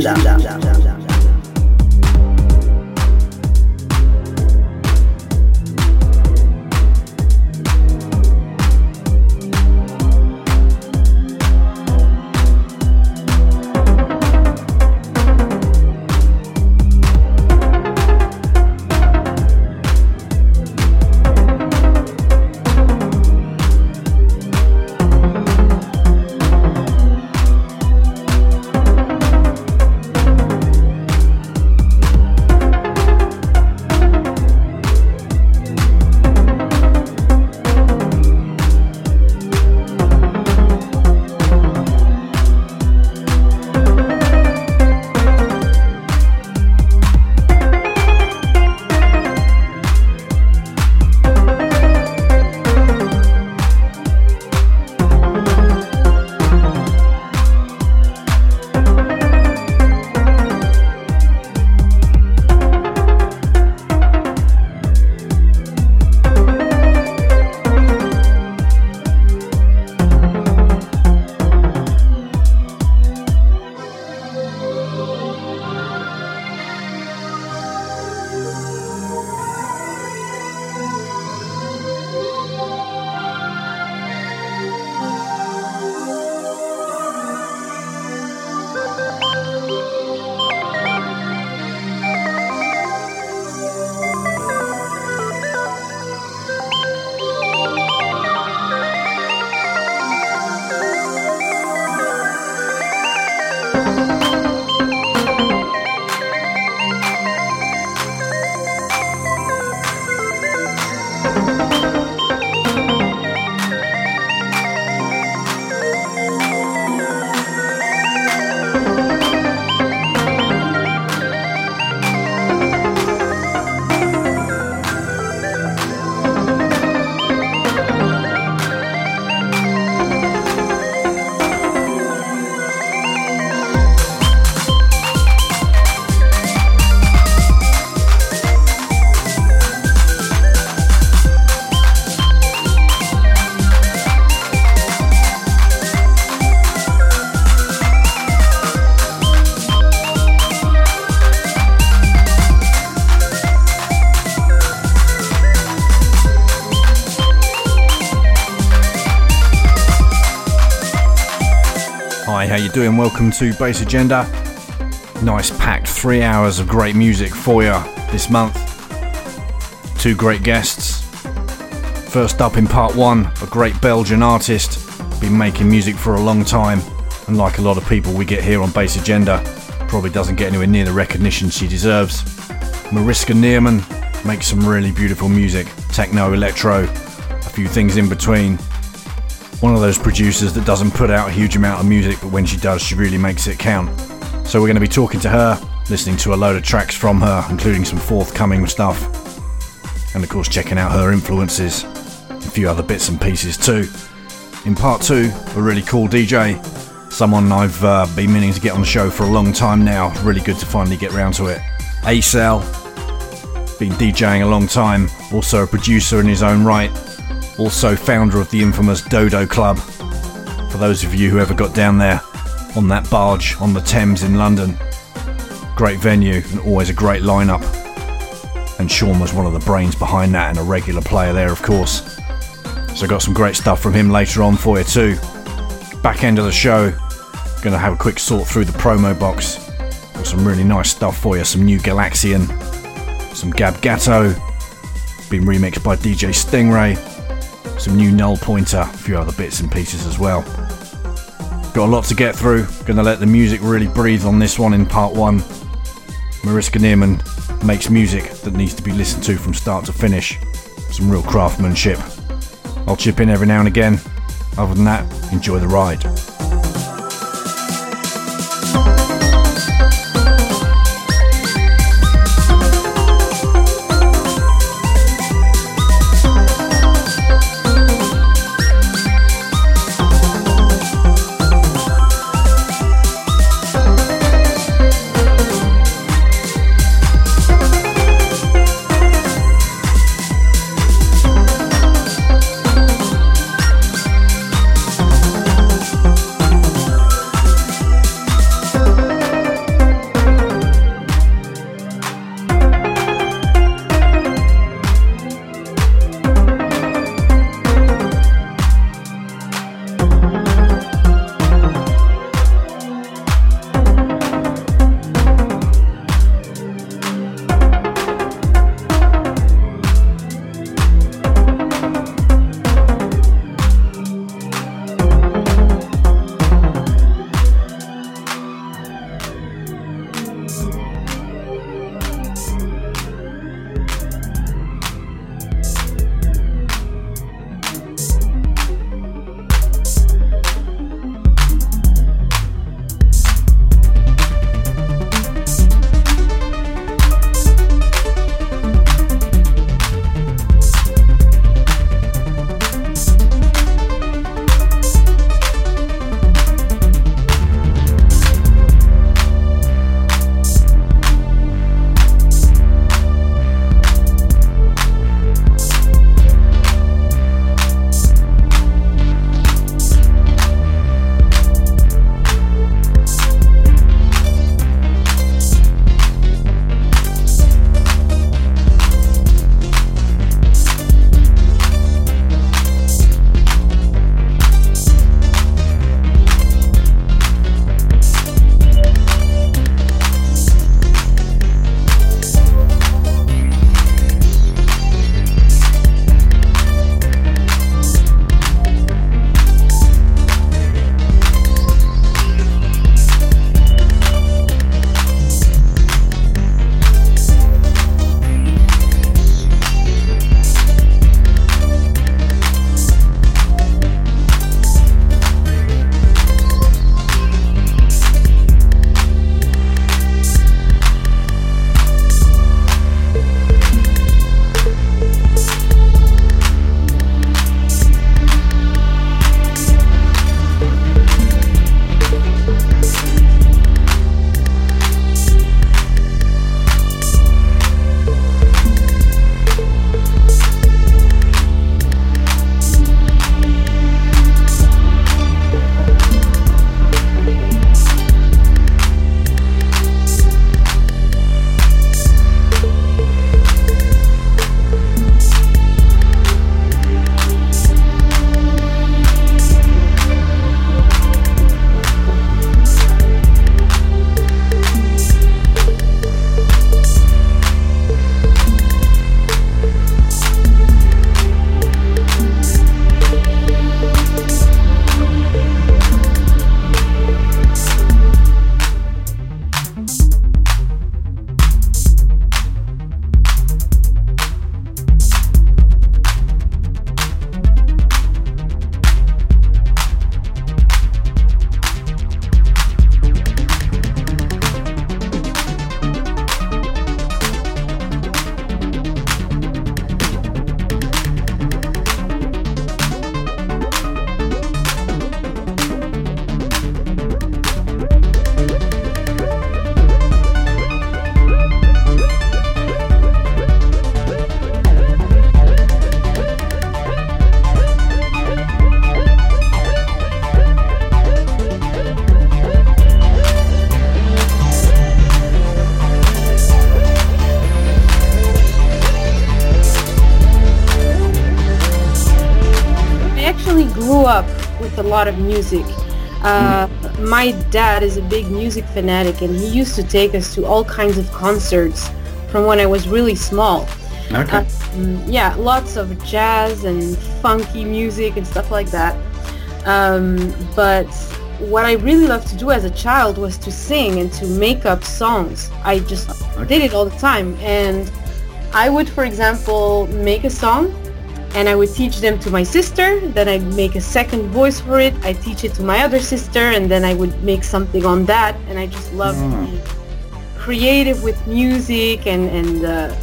To doing? Welcome to Bass Agenda. Nice packed three hours of great music for you this month. Two great guests. First up in part one, a great Belgian artist, been making music for a long time, and like a lot of people we get here on Bass Agenda, probably doesn't get anywhere near the recognition she deserves. Mariska Neerman makes some really beautiful music, techno, electro, a few things in between. One of those producers that doesn't put out a huge amount of music, but when she does, she really makes it count. So we're going to be talking to her, listening to a load of tracks from her, including some forthcoming stuff, and of course checking out her influences, a few other bits and pieces too. In part two, a really cool DJ, someone I've uh, been meaning to get on the show for a long time now. Really good to finally get round to it. ACELL, been DJing a long time, also a producer in his own right, also founder of the infamous Dodo Club. For those of you who ever got down there, on that barge on the Thames in London. Great venue and always a great lineup. And Sean was one of the brains behind that and a regular player there, of course. So got some great stuff from him later on for you too. Back end of the show, gonna have a quick sort through the promo box. Got some really nice stuff for you, some new Galaxian, some Gab Gato, been remixed by DJ Stingray, some new NULLPTR, a few other bits and pieces as well. Got a lot to get through, gonna let the music really breathe on this one in part one. Mariska Neerman makes music that needs to be listened to from start to finish. Some real craftsmanship. I'll chip in every now and again. Other than that, enjoy the ride. Music. Uh, my dad is a big music fanatic and he used to take us to all kinds of concerts from when I was really small. Okay. Um, yeah, lots of jazz and funky music and stuff like that. Um, but what I really loved to do as a child was to sing and to make up songs. I just did it all the time. And I would, for example, make a song and I would teach them to my sister. Then I'd make a second voice for it. I teach it to my other sister and then I would make something on that. And I just love Mm. being creative with music and, and uh,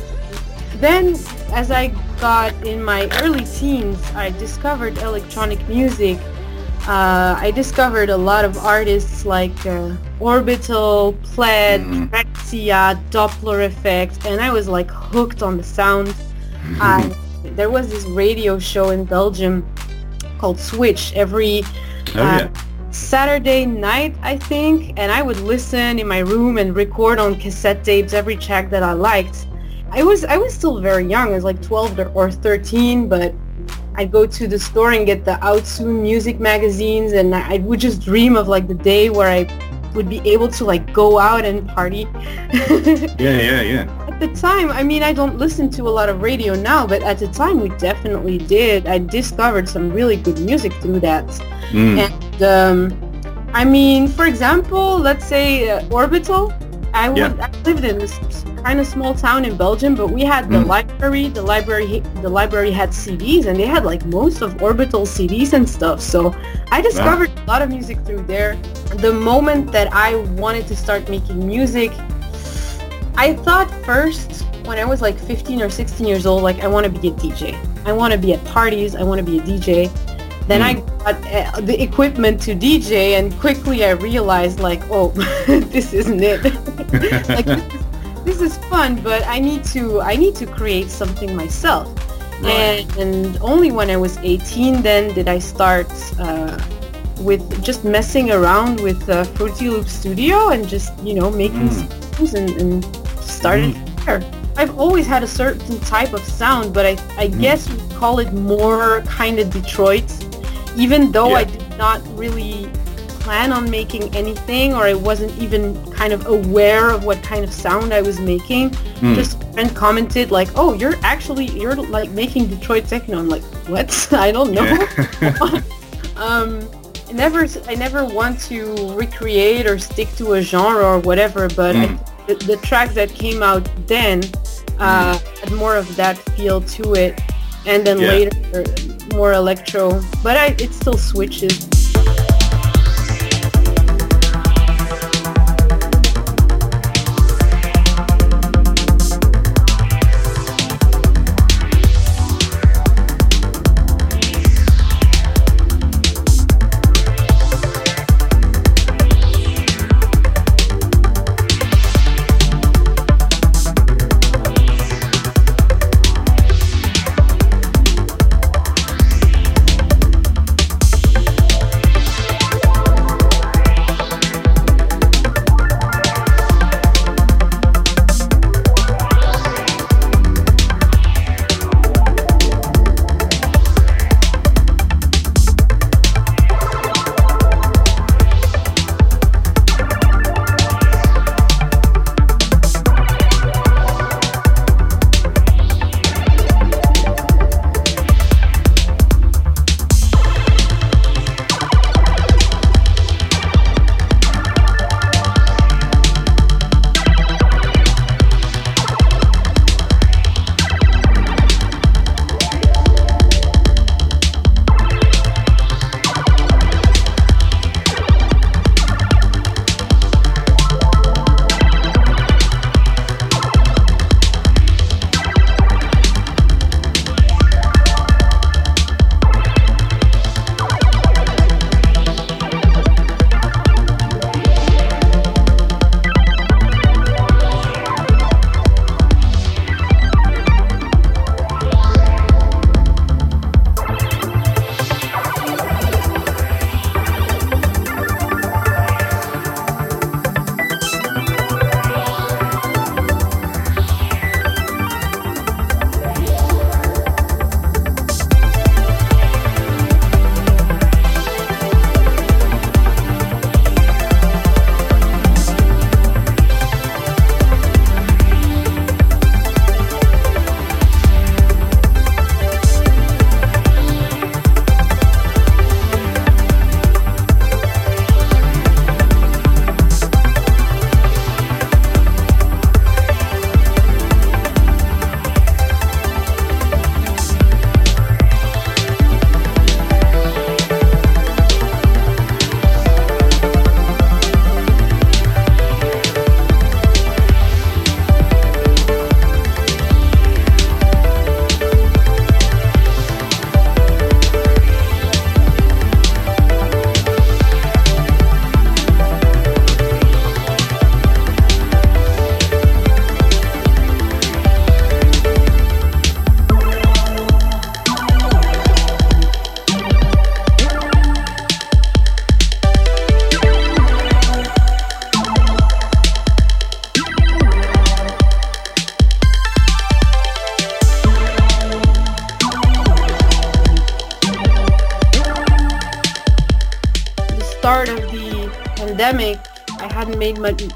then as I got in my early teens, I discovered electronic music. Uh, I discovered a lot of artists like uh, Orbital, Plaid, Mm. Drexciya, Doppler effect, and I was like hooked on the sound. I, there was this radio show in Belgium called Switch every Oh uh, yeah. Saturday night, I think, and I would listen in my room and record on cassette tapes every track that I liked. I was I was still very young. I was like 12 or- or 13, but I'd go to the store and get the Out Soon music magazines, and I would just dream of like the day where I would be able to like go out and party. Yeah, yeah, yeah. At the time, I mean, I don't listen to a lot of radio now, but at the time we definitely did. I discovered some really good music through that. Mm. And um, I mean, for example, let's say uh, Orbital. I would Yeah. I lived in this kind of small town in Belgium, but we had the Mm. library. The library the library had CDs, and they had like most of Orbital CDs and stuff. So I discovered a lot of music through there. The moment that I wanted to start making music, I thought first when I was like 15 or 16 years old, like I want to be a DJ. I want to be at parties. I want to be a DJ. Then I got uh, the equipment to DJ, and quickly I realized like, oh, this isn't it. like this is, this is fun, but I need to I need to create something myself. Right. And, and only when I was 18 then did I start uh, with just messing around with uh, Fruity Loop Studio and just you know making Mm. songs and, and started there. I've always had a certain type of sound, but I, I Mm. guess you call it more kind of Detroit, even though I did not really plan on making anything or I wasn't even kind of aware of what kind of sound I was making. Mm. Just a friend commented like, oh, you're actually, you're like making Detroit techno. I'm like, what? I don't know. Yeah. um, I never, I never want to recreate or stick to a genre or whatever, but I Mm. The, the tracks that came out then uh, had more of that feel to it, and then Yeah. later more electro. But I, it still switches.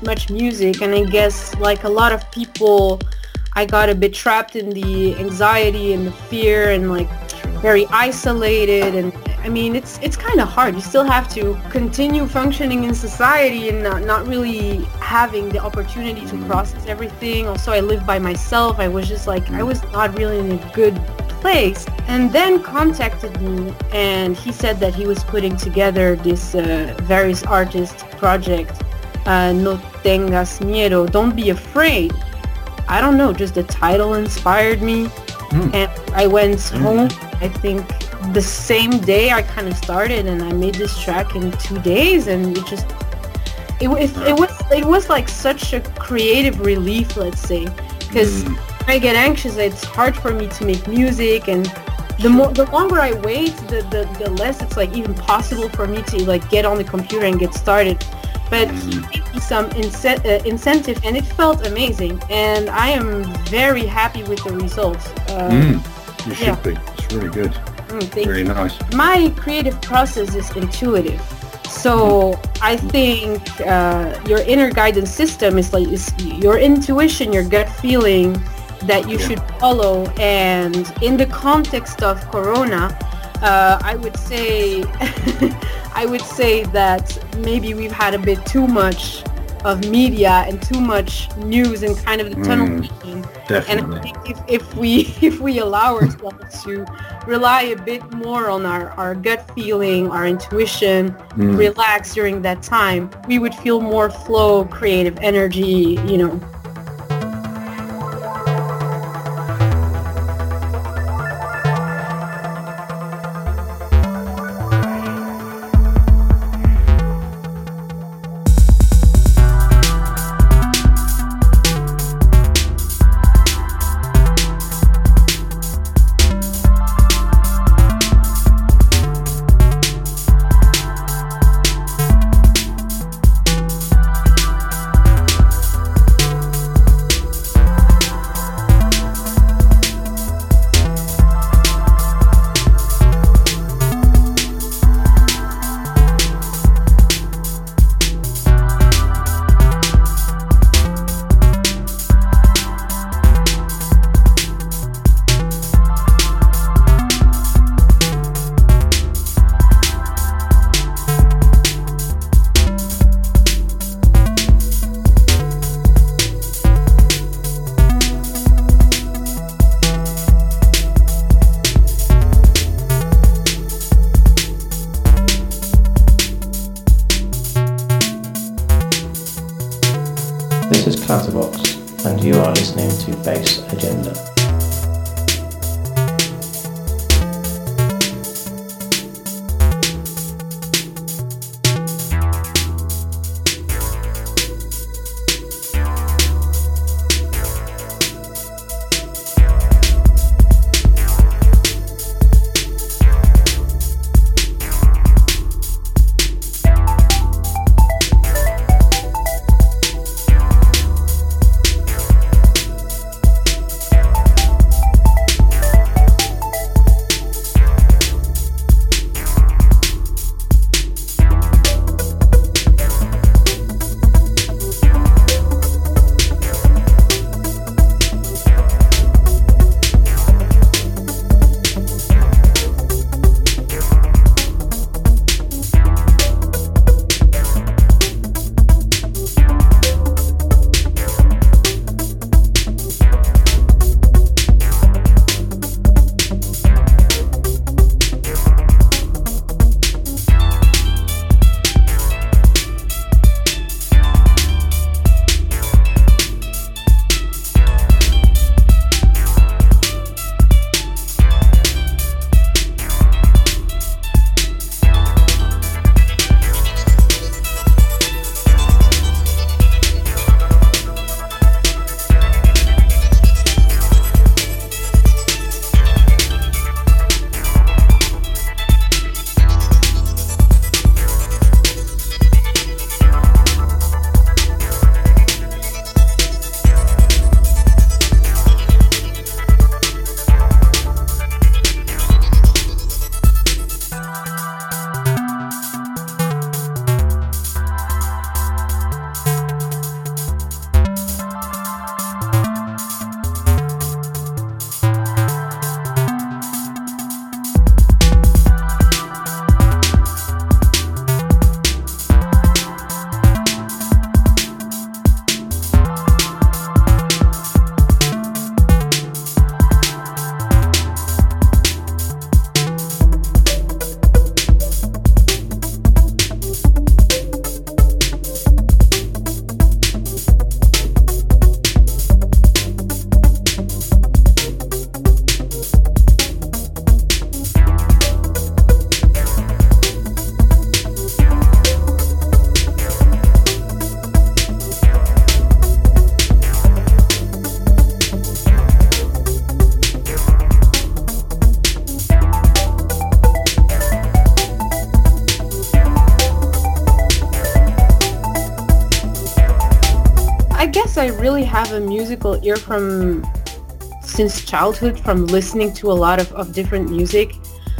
Much, music, and I guess like a lot of people, I got a bit trapped in the anxiety and the fear and like very isolated and I mean it's it's kind of hard. You still have to continue functioning in society and not, not really having the opportunity to process everything. Also, I live by myself. I was just like I was not really in a good place and then contacted me and he said that he was putting together this uh, various artist project uh, tengas miedo don't be afraid i don't know just the title inspired me mm. and i went mm. home i think the same day i kind of started and i made this track in two days and it just it, it, it was it was like such a creative relief let's say because mm. I get anxious it's hard for me to make music and the more the longer I wait the, the the less it's like even possible for me to like get on the computer and get started but he gave me some ince- uh, incentive and it felt amazing and I am very happy with the results. Uh, mm, you should yeah. be. It's really good. Mm, really you. nice. My creative process is intuitive. So mm. I think uh, your inner guidance system is like is your intuition, your gut feeling that you yeah. should follow. And in the context of Corona, uh, I would say I would say that maybe we've had a bit too much of media and too much news and kind of the tunnel mm, vision. Definitely. And I think if, if we if we allow ourselves to rely a bit more on our, our gut feeling, our intuition, mm. relax during that time, we would feel more flow, creative energy, you know, musical ear from since childhood from listening to a lot of, of different music.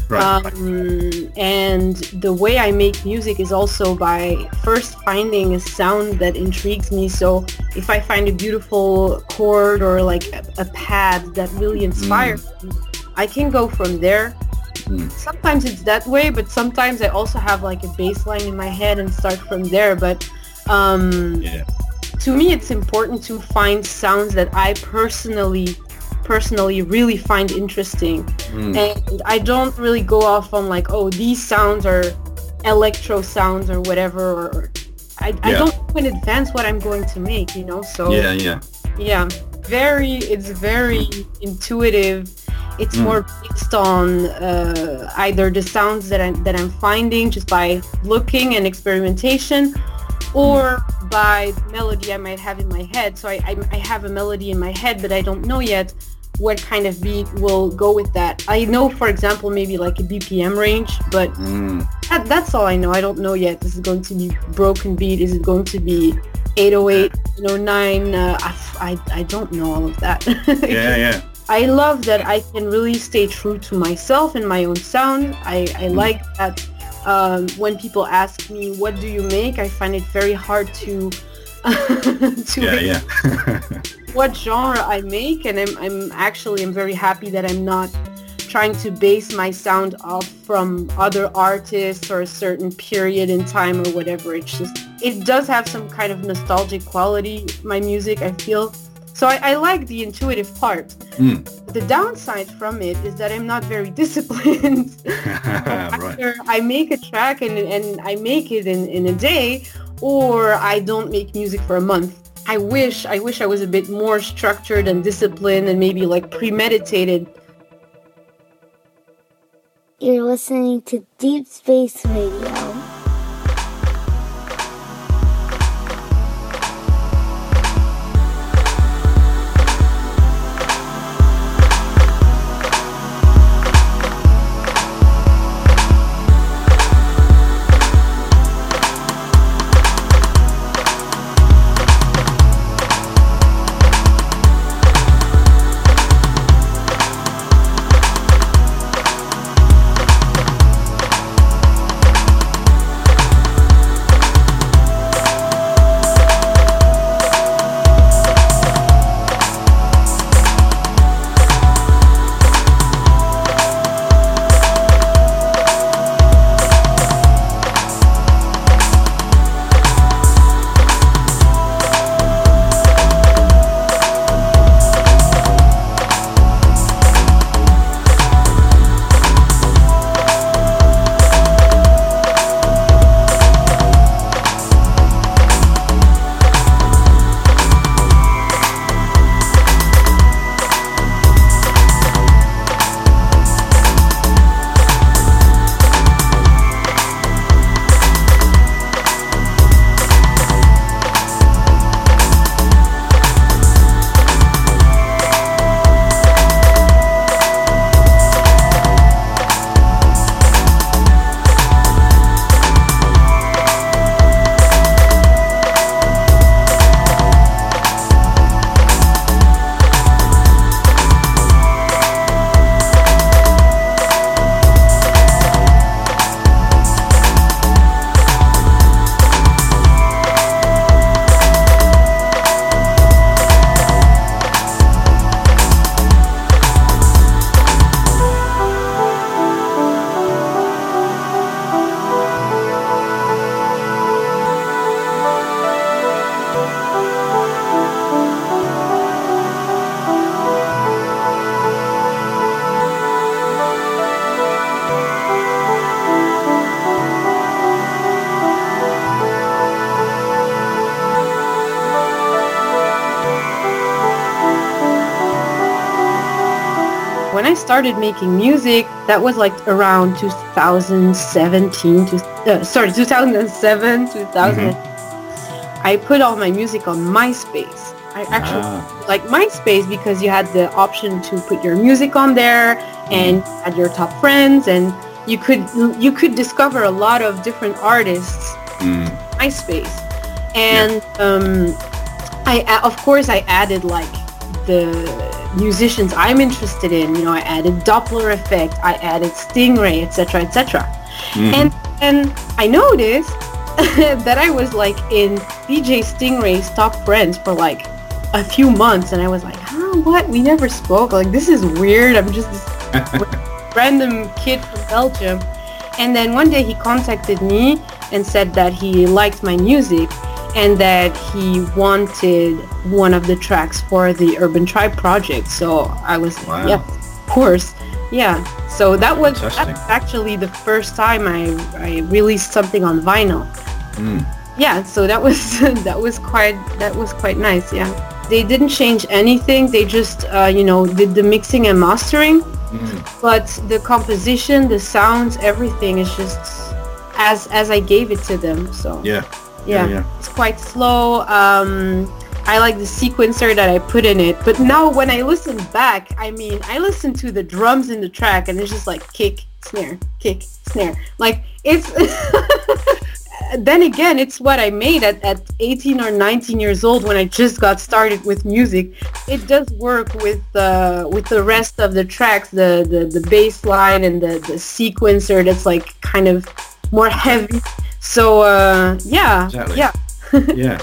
Right. Um, and the way I make music is also by first finding a sound that intrigues me. So if I find a beautiful chord or like a, a pad that really inspires me, I can go from there. Mm. Sometimes it's that way, but sometimes I also have like a bass line in my head and start from there. But um, Yeah. To me, it's important to find sounds that I personally personally really find interesting Mm. and I don't really go off on like oh these sounds are electro sounds or whatever or, I, I don't know in advance what I'm going to make you know so Yeah, yeah. yeah very it's very intuitive it's Mm. more based on uh, either the sounds that I'm that I'm finding just by looking and experimentation or by melody I might have in my head so I, I, I have a melody in my head but I don't know yet what kind of beat will go with that I know for example maybe like a BPM range but Mm. that, that's all I know. I don't know yet. Is it going to be broken beat? Is it going to be 808, 809? Uh, I, I, I don't know all of that. Yeah, yeah. I love that I can really stay true to myself and my own sound. I, I Mm. like that um, when people ask me, what do you make? I find it very hard to to Yeah, yeah. what genre I make, and I'm, I'm actually I'm very happy that I'm not trying to base my sound off from other artists or a certain period in time or whatever. It's just it does have some kind of nostalgic quality. My music, I feel. So I, I like the intuitive part. Mm. The downside from it is that I'm not very disciplined. right. Either I make a track and, and I make it in, in a day or I don't make music for a month. I wish I wish I was a bit more structured and disciplined and maybe like premeditated. You're listening to Deep Space Radio. Started making music, that was like around 2017 to uh, sorry 2007 2000. I put all my music on MySpace. I actually Ah. like MySpace because you had the option to put your music on there and had your top friends and you could you could discover a lot of different artists Mm. MySpace. And um, I of course I added like the musicians I'm interested in. You know, I added Dopplereffekt, I added Stingray, etc., etc. Mm-hmm. And and I noticed that I was like in DJ Stingray's top friends for like a few months, and I was like, huh, what? We never spoke. Like this is weird. I'm just this random kid from Belgium. And then one day he contacted me and said that he liked my music and that he wanted one of the tracks for the Urban Tribe project. So I was, Wow. yeah, of course. Yeah. So that was, that Fantastic. was actually the first time I, I released something on vinyl. Yeah, so that was that was quite that was quite nice. Yeah, they didn't change anything. They just uh, you know did the mixing and mastering, but the composition, the sounds, everything is just as as I gave it to them. So Yeah. Yeah, yeah. it's quite slow. Um, I like the sequencer that I put in it, but now when I listen back, I mean, I listen to the drums in the track, and it's just like kick, snare, kick, snare. Like it's. then again, it's what I made at, at 18 or 19 years old when I just got started with music. It does work with uh, with the rest of the tracks, the the, the bass line and the, the sequencer that's like kind of more heavy. So uh, yeah, Exactly. yeah. Yeah.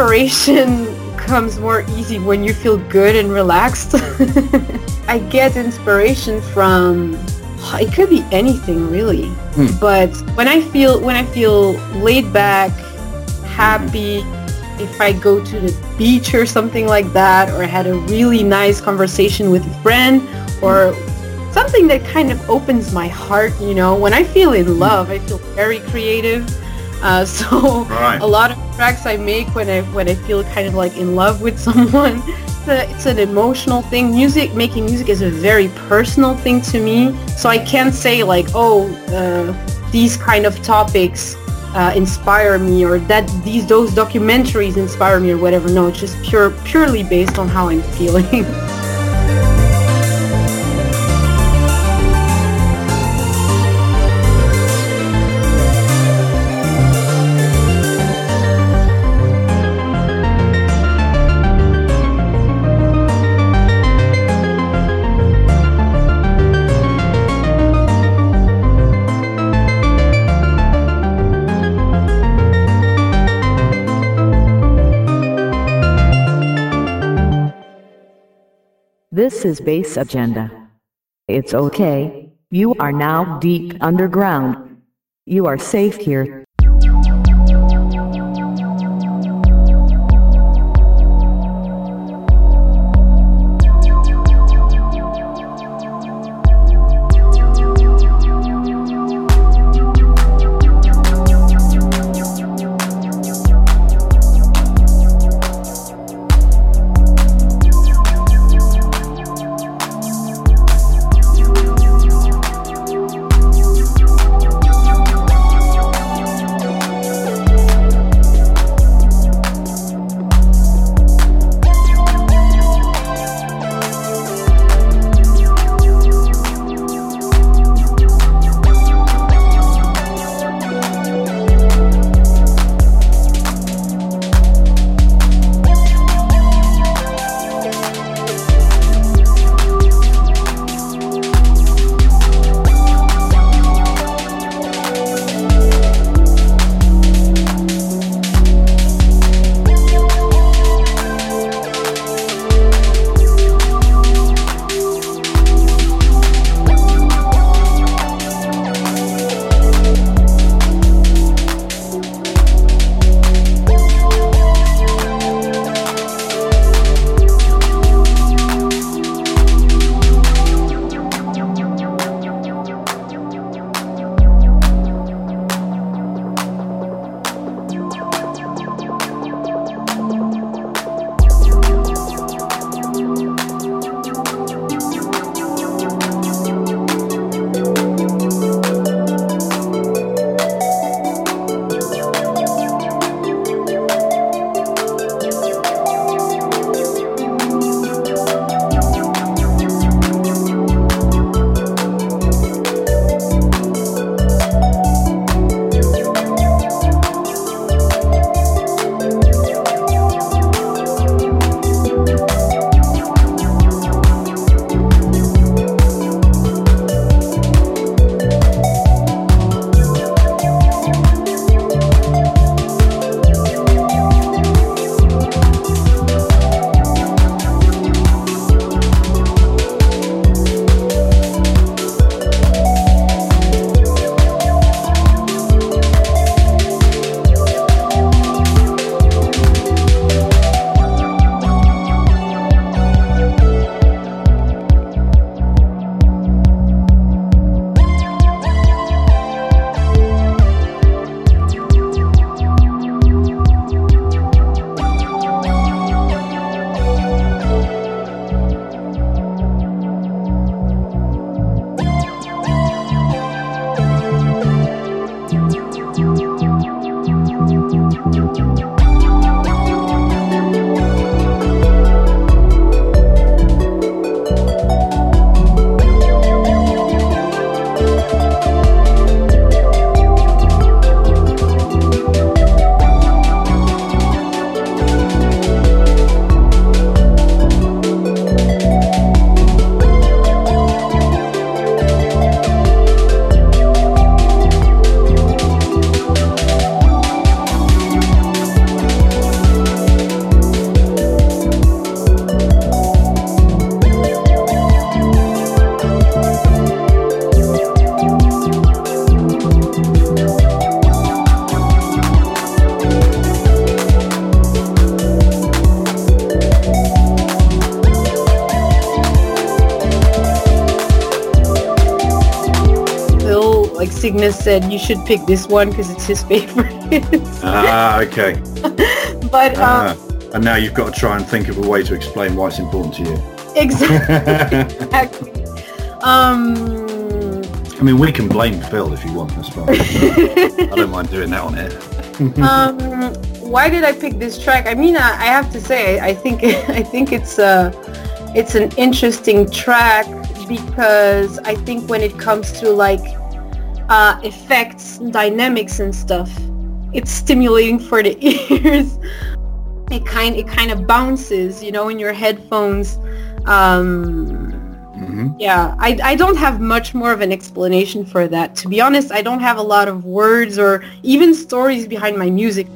Inspiration becomes more easy when you feel good and relaxed. I get inspiration from it could be anything really. Hmm. But when I feel when I feel laid back, happy, if I go to the beach or something like that, or I had a really nice conversation with a friend, or something that kind of opens my heart, you know, when I feel in love, I feel very creative. Uh, so Right. a lot of tracks I make when I when I feel kind of like in love with someone, it's, an emotional thing. Music, making music is a very personal thing to me. So I can't say like, oh, uh, these kind of topics uh, inspire me or that these those documentaries inspire me or whatever. No, it's just pure purely based on how I'm feeling. This is Bass Agenda. It's okay. You are now deep underground. You are safe here. Cygnus said you should pick this one because it's his favorite. Ah, okay. but Ah, um, and now you've got to try and think of a way to explain why it's important to you. exactly. um, I mean, we can blame Phil if you want. That's fine. I don't mind doing that on air. um, why did I pick this track? I mean, I, I have to say, I think I think it's a it's an interesting track because I think when it comes to like uh, effects, dynamics, and stuff, it's stimulating for the ears. It kind it kind of bounces, you know, in your headphones. Um, hmm yeah, I, I don't have much more of an explanation for that. To be honest, I don't have a lot of words or even stories behind my music.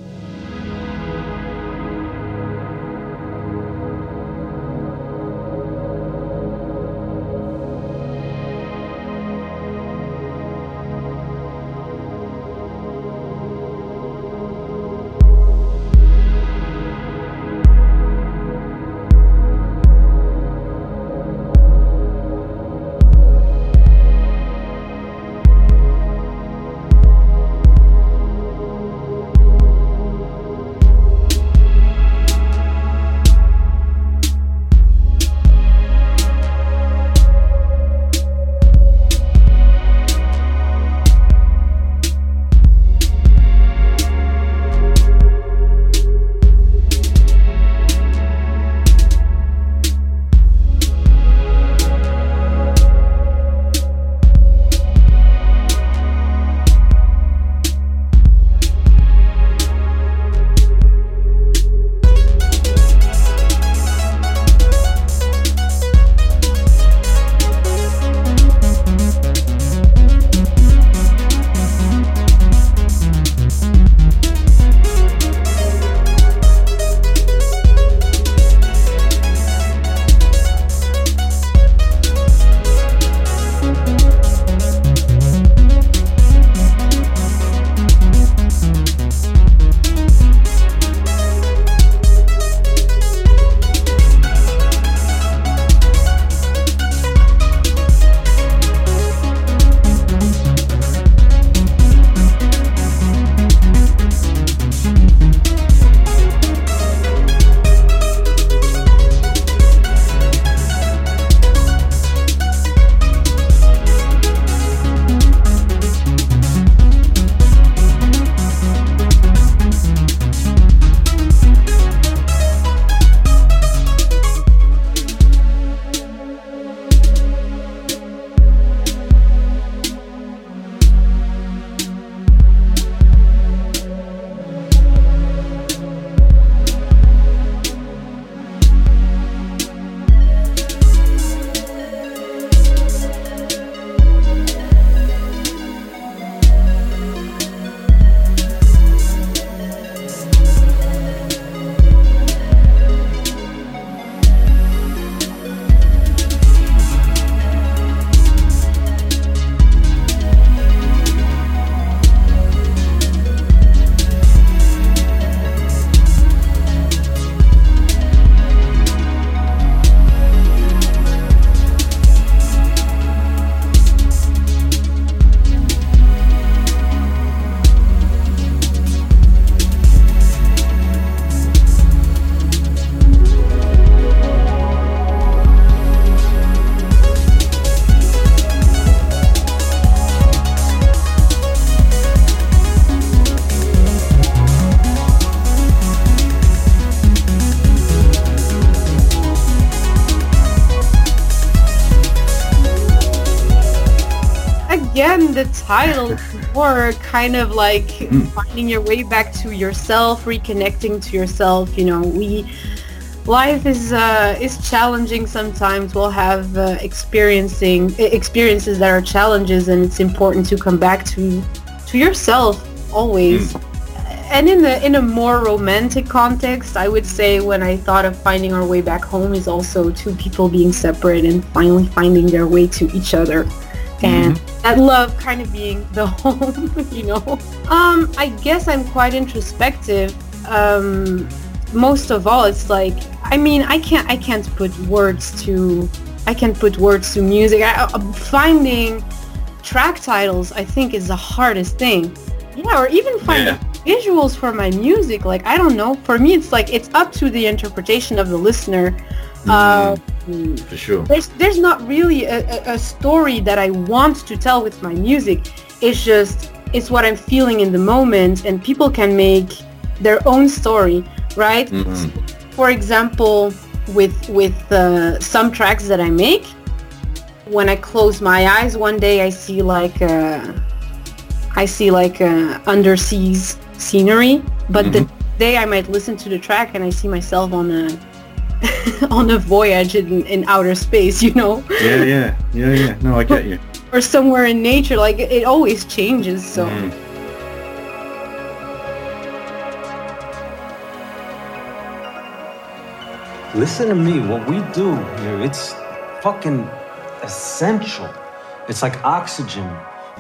Title or kind of like finding your way back to yourself reconnecting to yourself you know we life is uh, is challenging sometimes. We'll have uh, experiencing experiences that are challenges and it's important to come back to to yourself always. And in the in a more romantic context i would say when i thought of finding our way back home is also two people being separate and finally finding their way to each other. And that love kind of being the home you know um i guess i'm quite introspective um most of all it's like i mean i can't i can't put words to i can't put words to music I, I'm finding track titles I think is the hardest thing. Yeah, or even finding Yeah. visuals for my music. Like I don't know. For me, it's like it's up to the interpretation of the listener. Uh, For sure. there's there's not really a, a, a story that I want to tell with my music. It's just it's what I'm feeling in the moment, and people can make their own story, right? For example, with with uh, some tracks that I make, when I close my eyes one day, I see like uh, I see like uh, underseas scenery, but the day I might listen to the track and I see myself on a on a voyage in, in outer space, you know, Yeah, yeah, yeah, yeah. No, I get you. or somewhere in nature. Like it always changes. So mm. Listen to me. What we do here, it's fucking essential. It's like oxygen.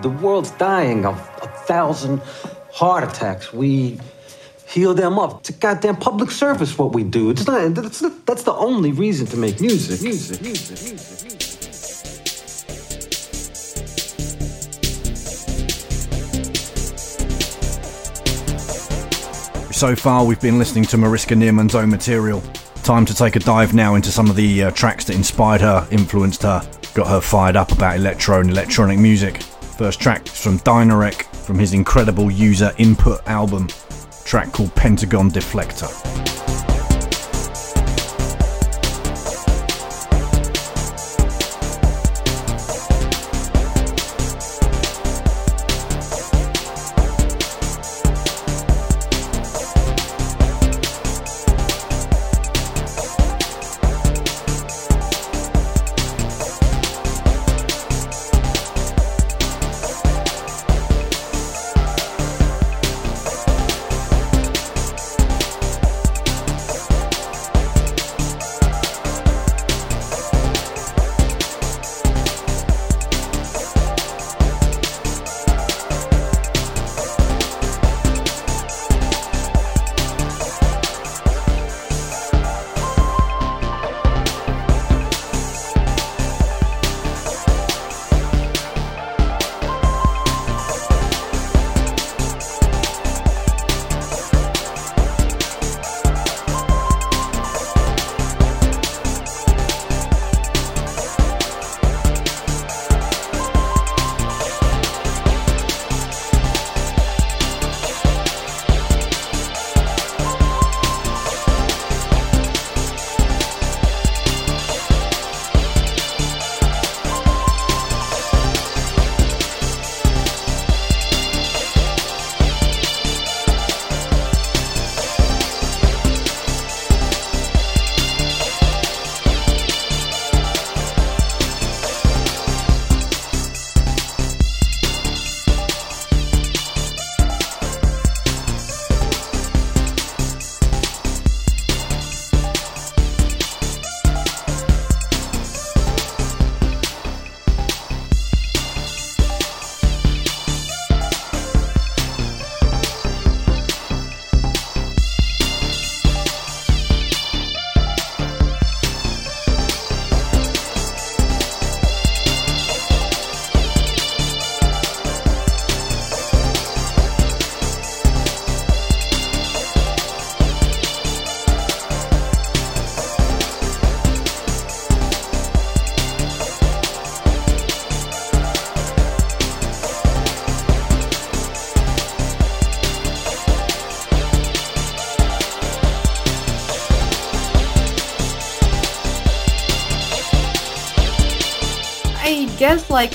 The world's dying of a thousand heart attacks. We heal them up. It's a goddamn public service what we do. It's not that's not, that's the only reason to make music. Music, music, music, music. So far, we've been listening to Mariska Neerman's own material. Time to take a dive now into some of the uh, tracks that inspired her, influenced her, got her fired up about electro and electronic music. First track is from dynArec from his incredible user input album, track called Pentagon Deflector.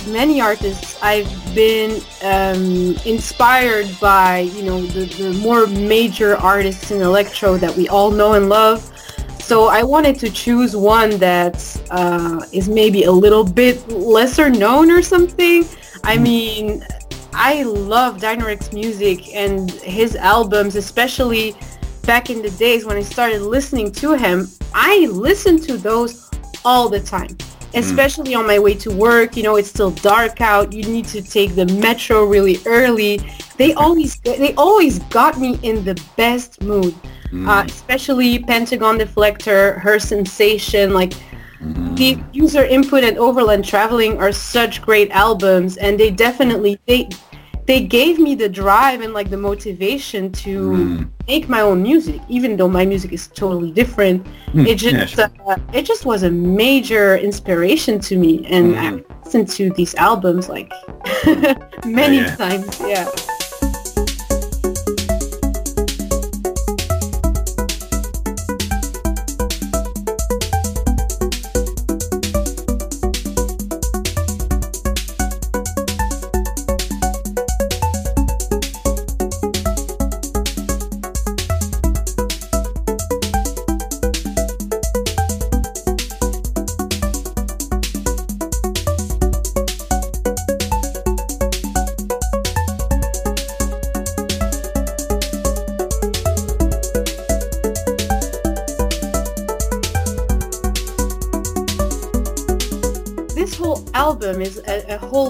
Many artists, I've been um, inspired by, you know, the, the more major artists in electro that we all know and love. So I wanted to choose one that uh, is maybe a little bit lesser known or something. I mean, I love dynArec's music and his albums, especially back in the days when I started listening to him. I listened to those all the time Mm. especially on my way to work you know it's still dark out. You need to take the metro really early. They always they always got me in the best mood. Mm. Uh, especially pentagon deflector her sensation like mm. the user input and overland traveling are such great albums and they definitely they they gave me the drive and like the motivation to mm. make my own music even though my music is totally different. Mm. It just yeah, uh, it just was a major inspiration to me. And mm. i listened to these albums like many Yeah, yeah. times yeah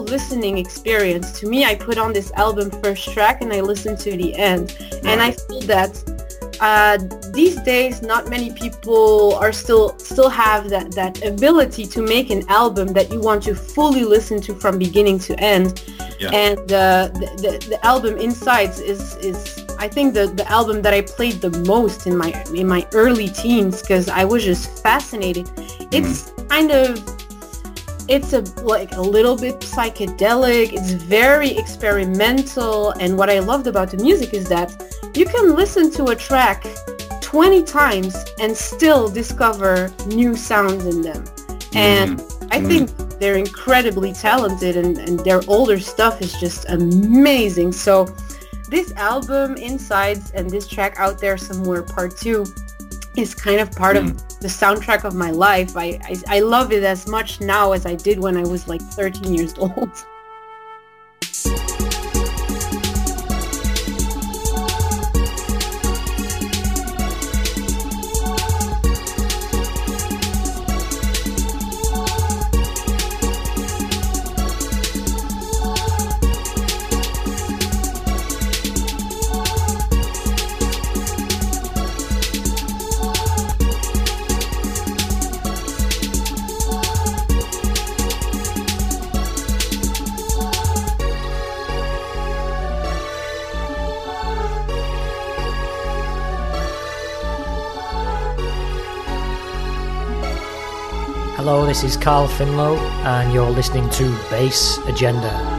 listening experience. To me, I put on this album first track and I listen to the end. And I feel that uh, these days, not many people are still still have that, that ability to make an album that you want to fully listen to from beginning to end. Yeah. And uh, the, the the album Insides is is I think the, the album that I played the most in my in my early teens because I was just fascinated. It's kind of it's a like a little bit psychedelic it's very experimental and what i loved about the music is that you can listen to a track 20 times and still discover new sounds in them. And mm-hmm. i mm-hmm. think they're incredibly talented and, and their older stuff is just amazing. So this album insides and this track out there somewhere part two is kind of part of mm. the soundtrack of my life. I, I I love it as much now as I did when I was like 13 years old. This is Carl Finlow, and you're listening to Bass Agenda.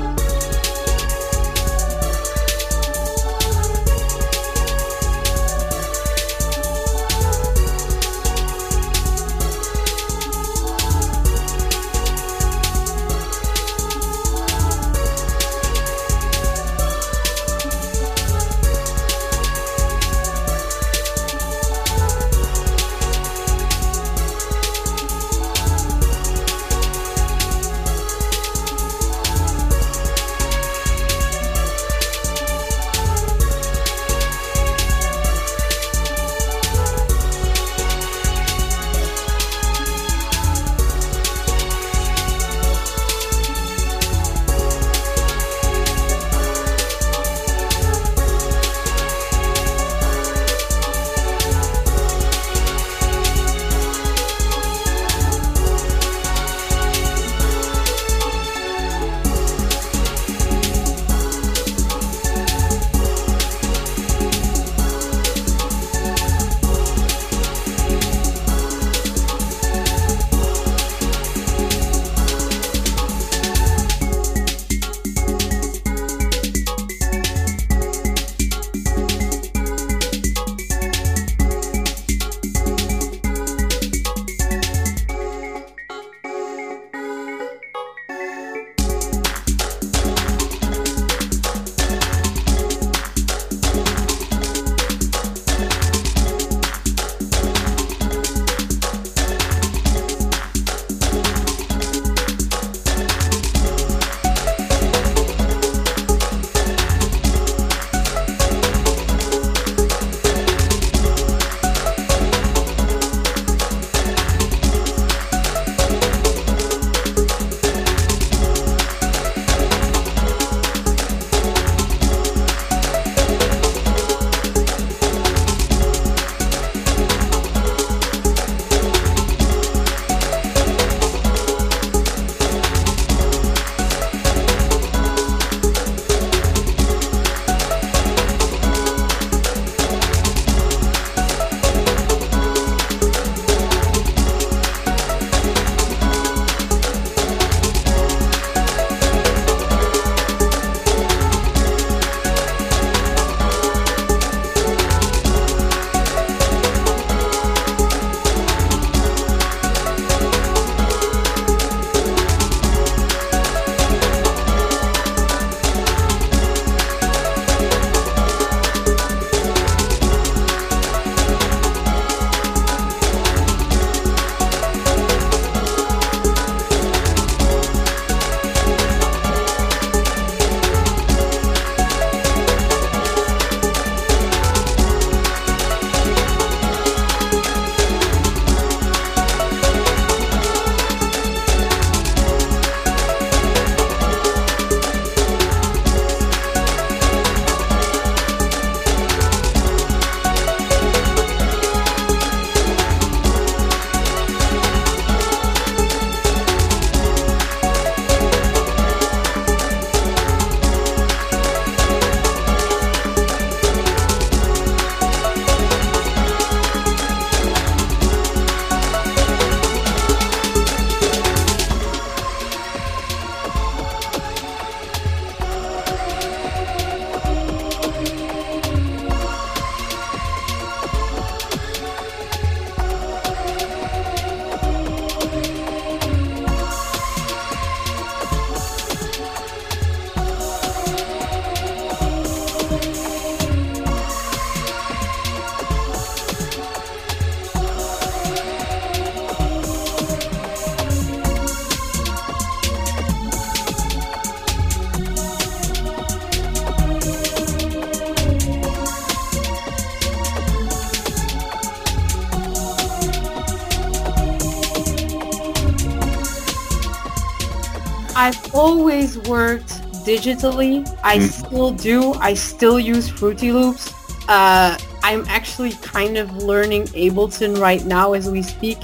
Digitally. I Mm. still do. I still use Fruity Loops. Uh, I'm actually kind of learning Ableton right now as we speak.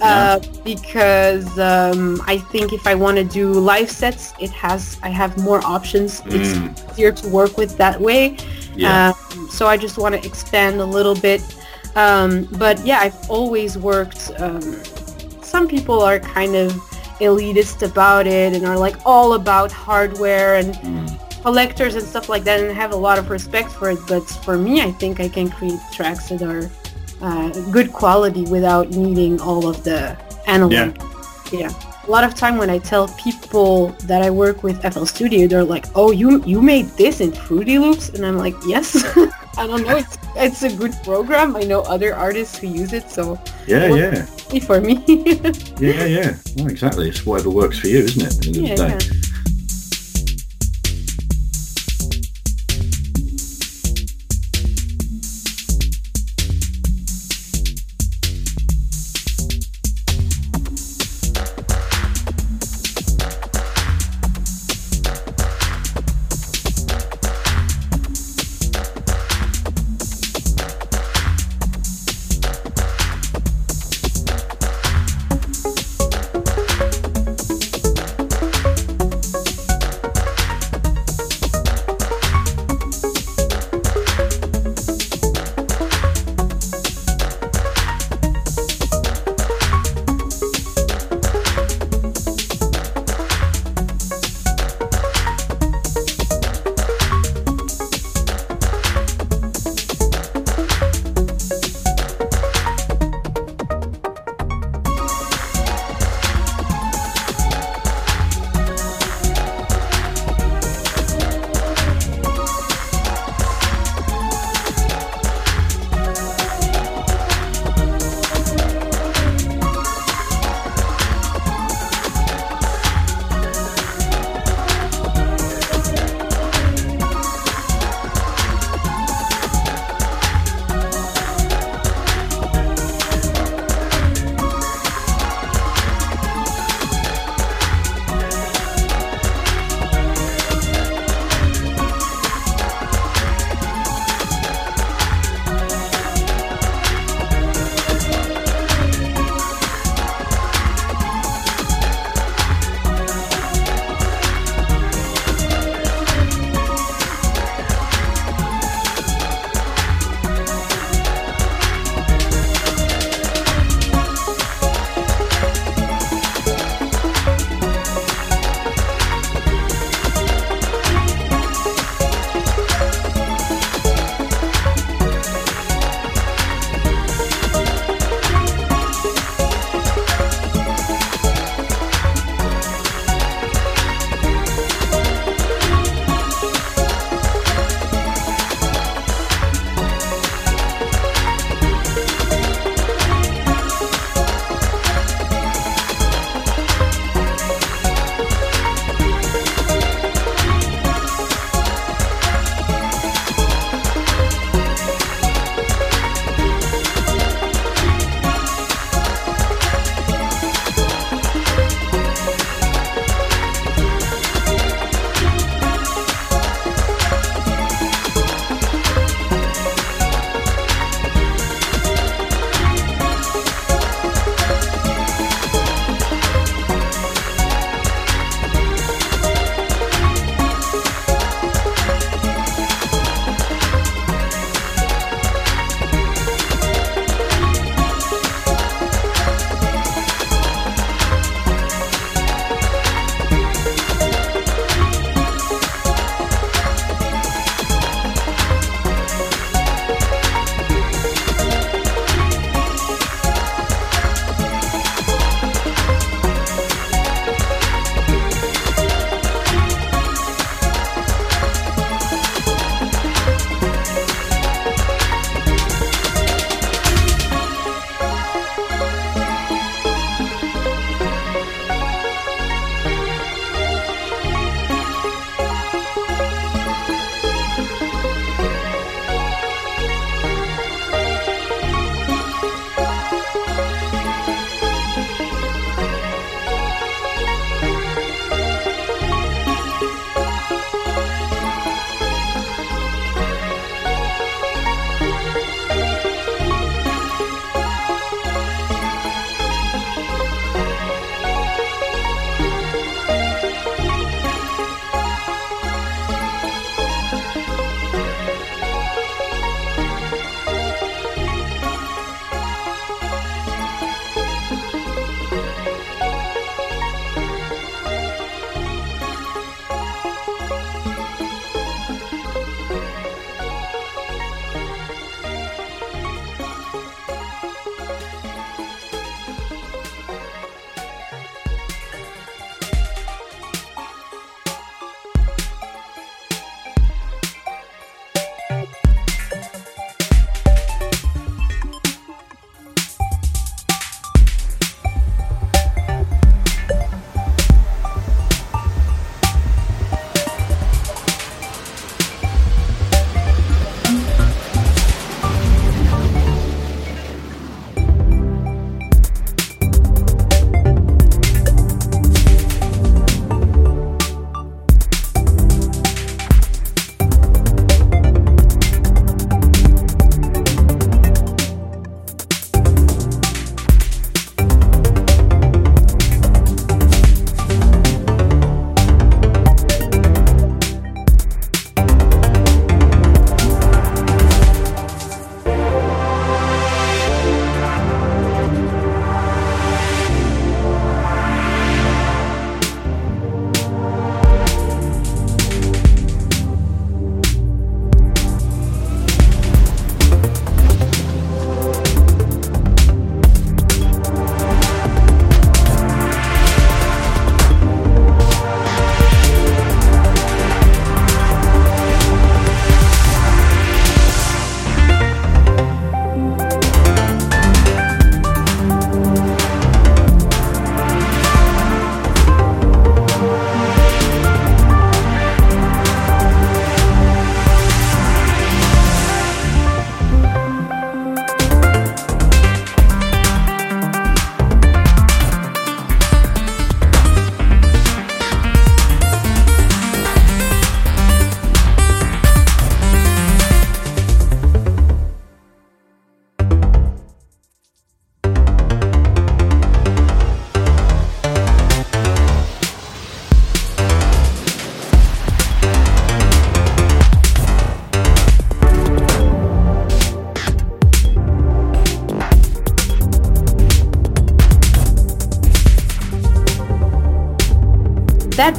Uh, because um, I think if I want to do live sets, it has I have more options. Mm. It's easier to work with that way. Yeah. Um, so I just want to expand a little bit. Um, but yeah, I've always worked. Um, some people are kind of elitist about it and are like all about hardware and Mm. collectors and stuff like that and have a lot of respect for it. But for me, I think I can create tracks that are uh, good quality without needing all of the analog. Yeah. yeah. A lot of time when I tell people that I work with FL Studio, they're like, "Oh, you you made this in Fruity Loops," and I'm like, "Yes." I don't know. It's it's a good program. I know other artists who use it, so Yeah, yeah. for me. Yeah, yeah. Well, exactly. It's whatever works for you, isn't it? At the end yeah,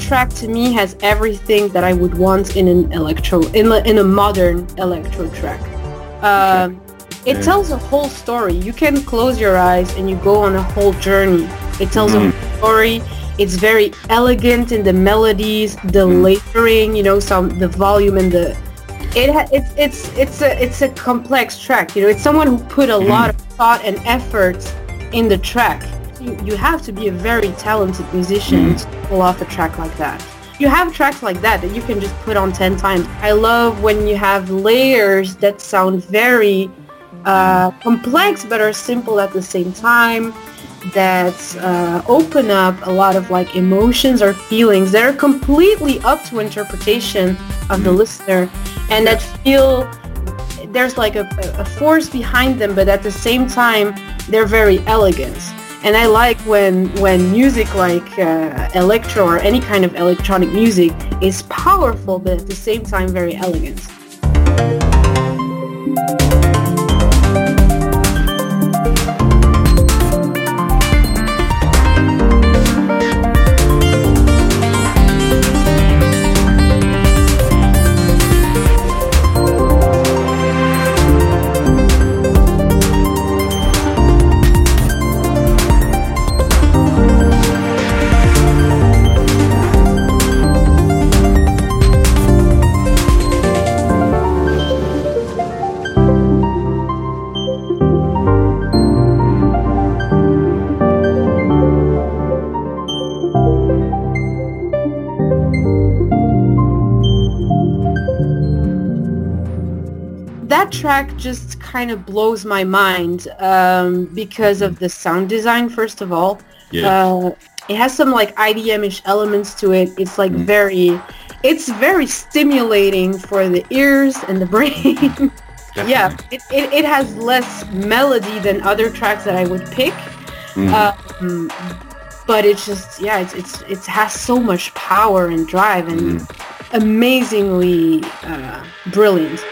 track to me has everything that I would want in an electro in a, in a modern electro track. Um, it Yeah. tells a whole story. You can close your eyes and you go on a whole journey. It tells a mm-hmm. whole story. It's very elegant in the melodies, the mm-hmm. layering, you know, some the volume and the it ha- it's it's it's a it's a complex track. You know, it's someone who put a mm-hmm. lot of thought and effort in the track. You, you have to be a very talented musician to pull off a track like that. You have tracks like that that you can just put on 10 times. I love when you have layers that sound very uh, complex but are simple at the same time that uh, open up a lot of like emotions or feelings that are completely up to interpretation of the listener and that feel there's like a, a force behind them but at the same time they're very elegant and I like when when music like uh, electro or any kind of electronic music is powerful but at the same time very elegant. Track just kind of blows my mind um, because of the sound design first of all. Yeah. uh, it has some like idm-ish elements to it. It's like very it's very stimulating for the ears and the brain. Yeah it, it, it has less melody than other tracks that i would pick. Um, but it's just yeah it's, it's it has so much power and drive and amazingly uh, brilliant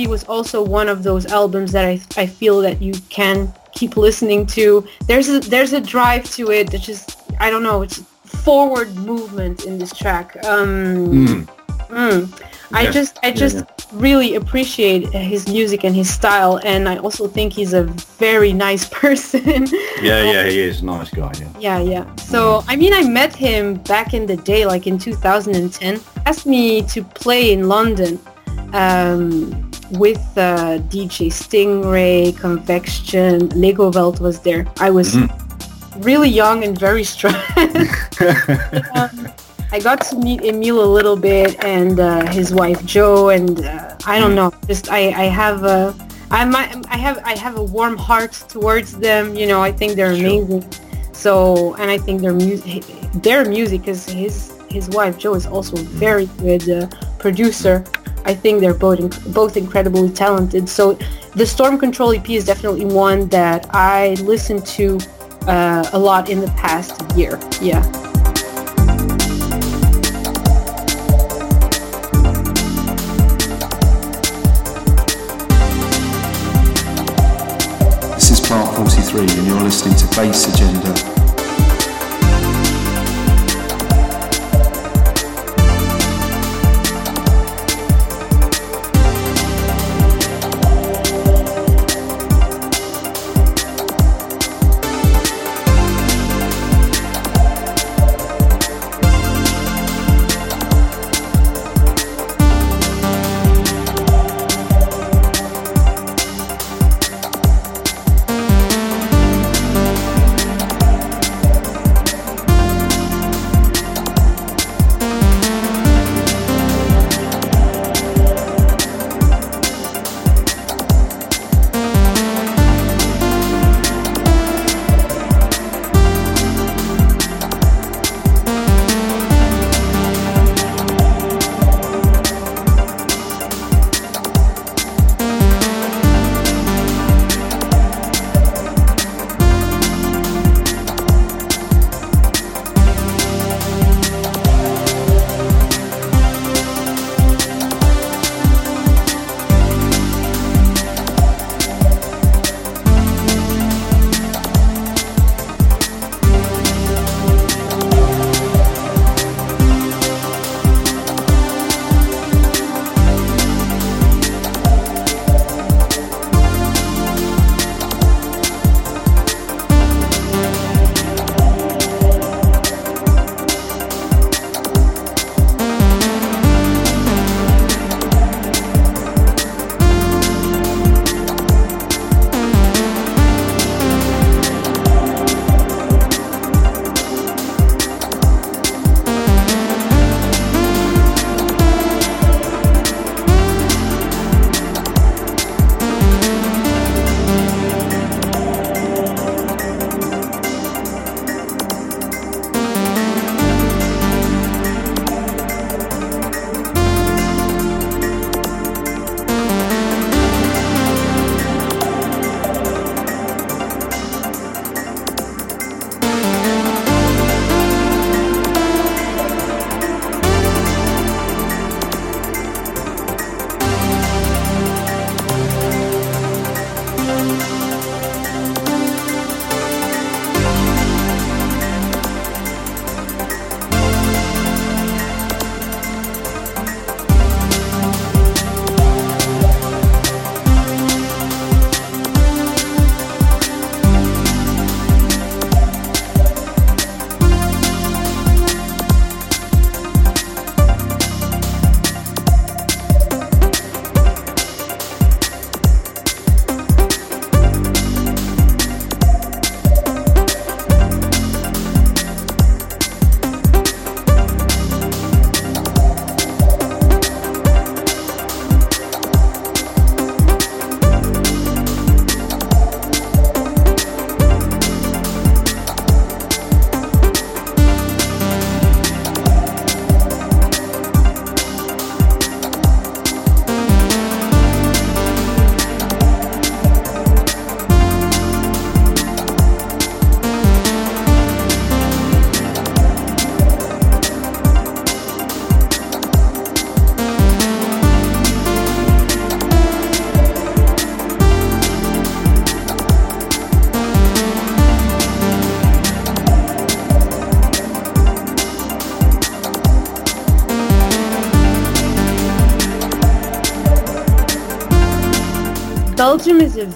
EP was also one of those albums that I, I feel that you can keep listening to. There's a there's a drive to it that just I don't know. It's forward movement in this track. Um, mm. I Yeah. just I Yeah, just really appreciate his music and his style, and I also think he's a very nice person. Yeah, yeah, he is a nice guy. Yeah. Yeah, yeah. So, I mean, I met him back in the day, like in 2010. Asked me to play in London um, with uh, DJ Stingray, Convection, Legowelt was there. I was really young and very strong. um, I got to meet Emil a little bit and uh, his wife Joe, and uh, I don't know, just I, I have a, I might, I have, I have a warm heart towards them. You know, I think they're amazing. So, and I think their music, their music, because his his wife Joe is also a very good uh, producer. I think they're both inc- both incredibly talented. So, the Storm Control EP is definitely one that I listened to uh, a lot in the past year. Yeah. This is Plant43 and you're listening to Bass Agenda.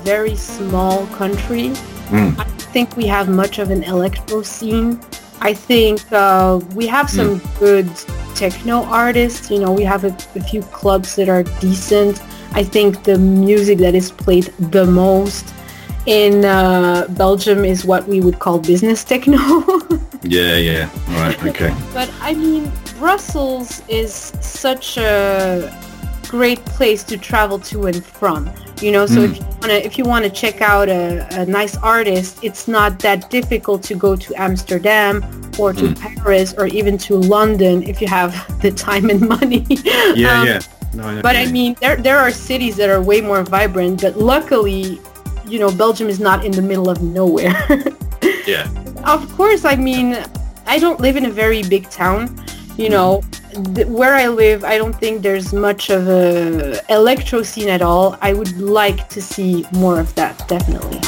Very small country. Mm. I don't think we have much of an electro scene. I think uh, we have some good techno artists. You know, we have a, a few clubs that are decent. I think the music that is played the most in uh, Belgium is what we would call business techno. Yeah, yeah. Right, okay. but I mean, Brussels is such a great place to travel to and from. You know, so if mm. you wanna if you wanna check out a, a nice artist, it's not that difficult to go to Amsterdam or to mm. Paris or even to London if you have the time and money. Yeah, Um, yeah. No, I but I mean, there there are cities that are way more vibrant. But luckily, you know, Belgium is not in the middle of nowhere. Yeah. of course, I mean, I don't live in a very big town. You mm. know, where I live, I don't think there's much of a electro scene at all. I would like to see more of that, definitely.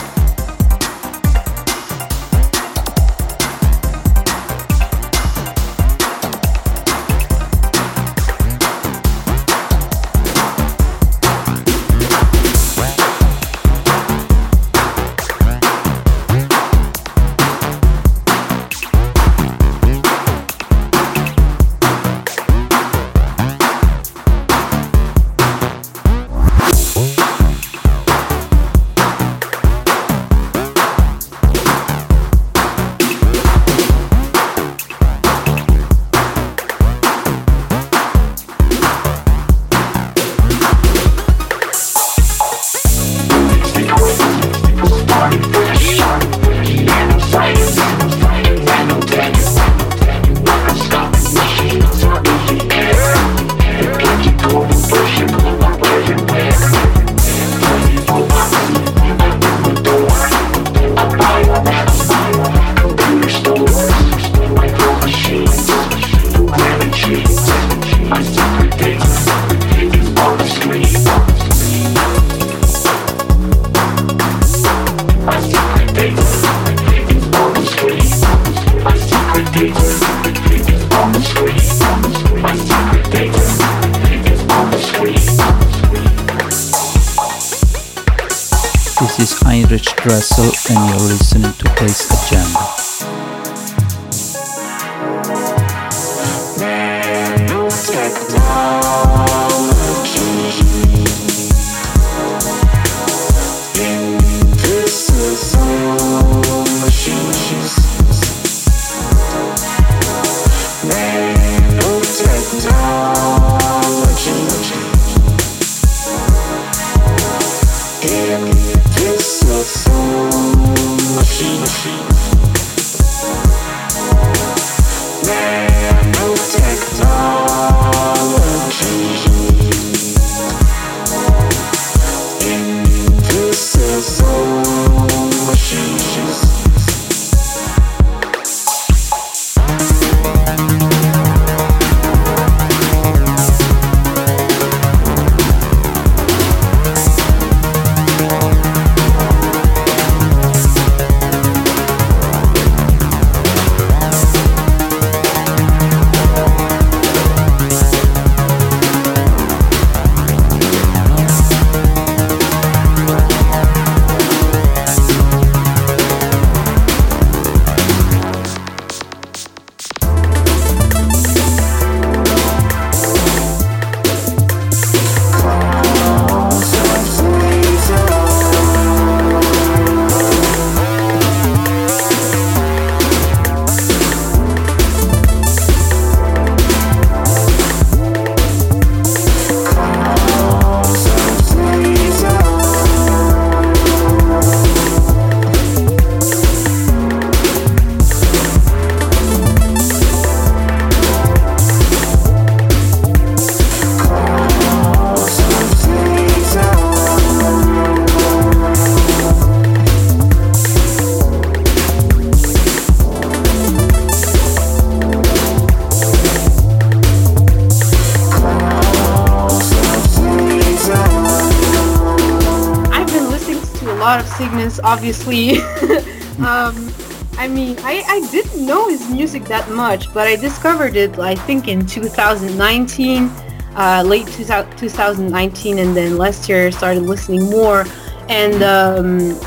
Obviously. um, I mean, I, I didn't know his music that much, but I discovered it, I think, in 2019, uh, late 2000 2019, and then last year started listening more. And um,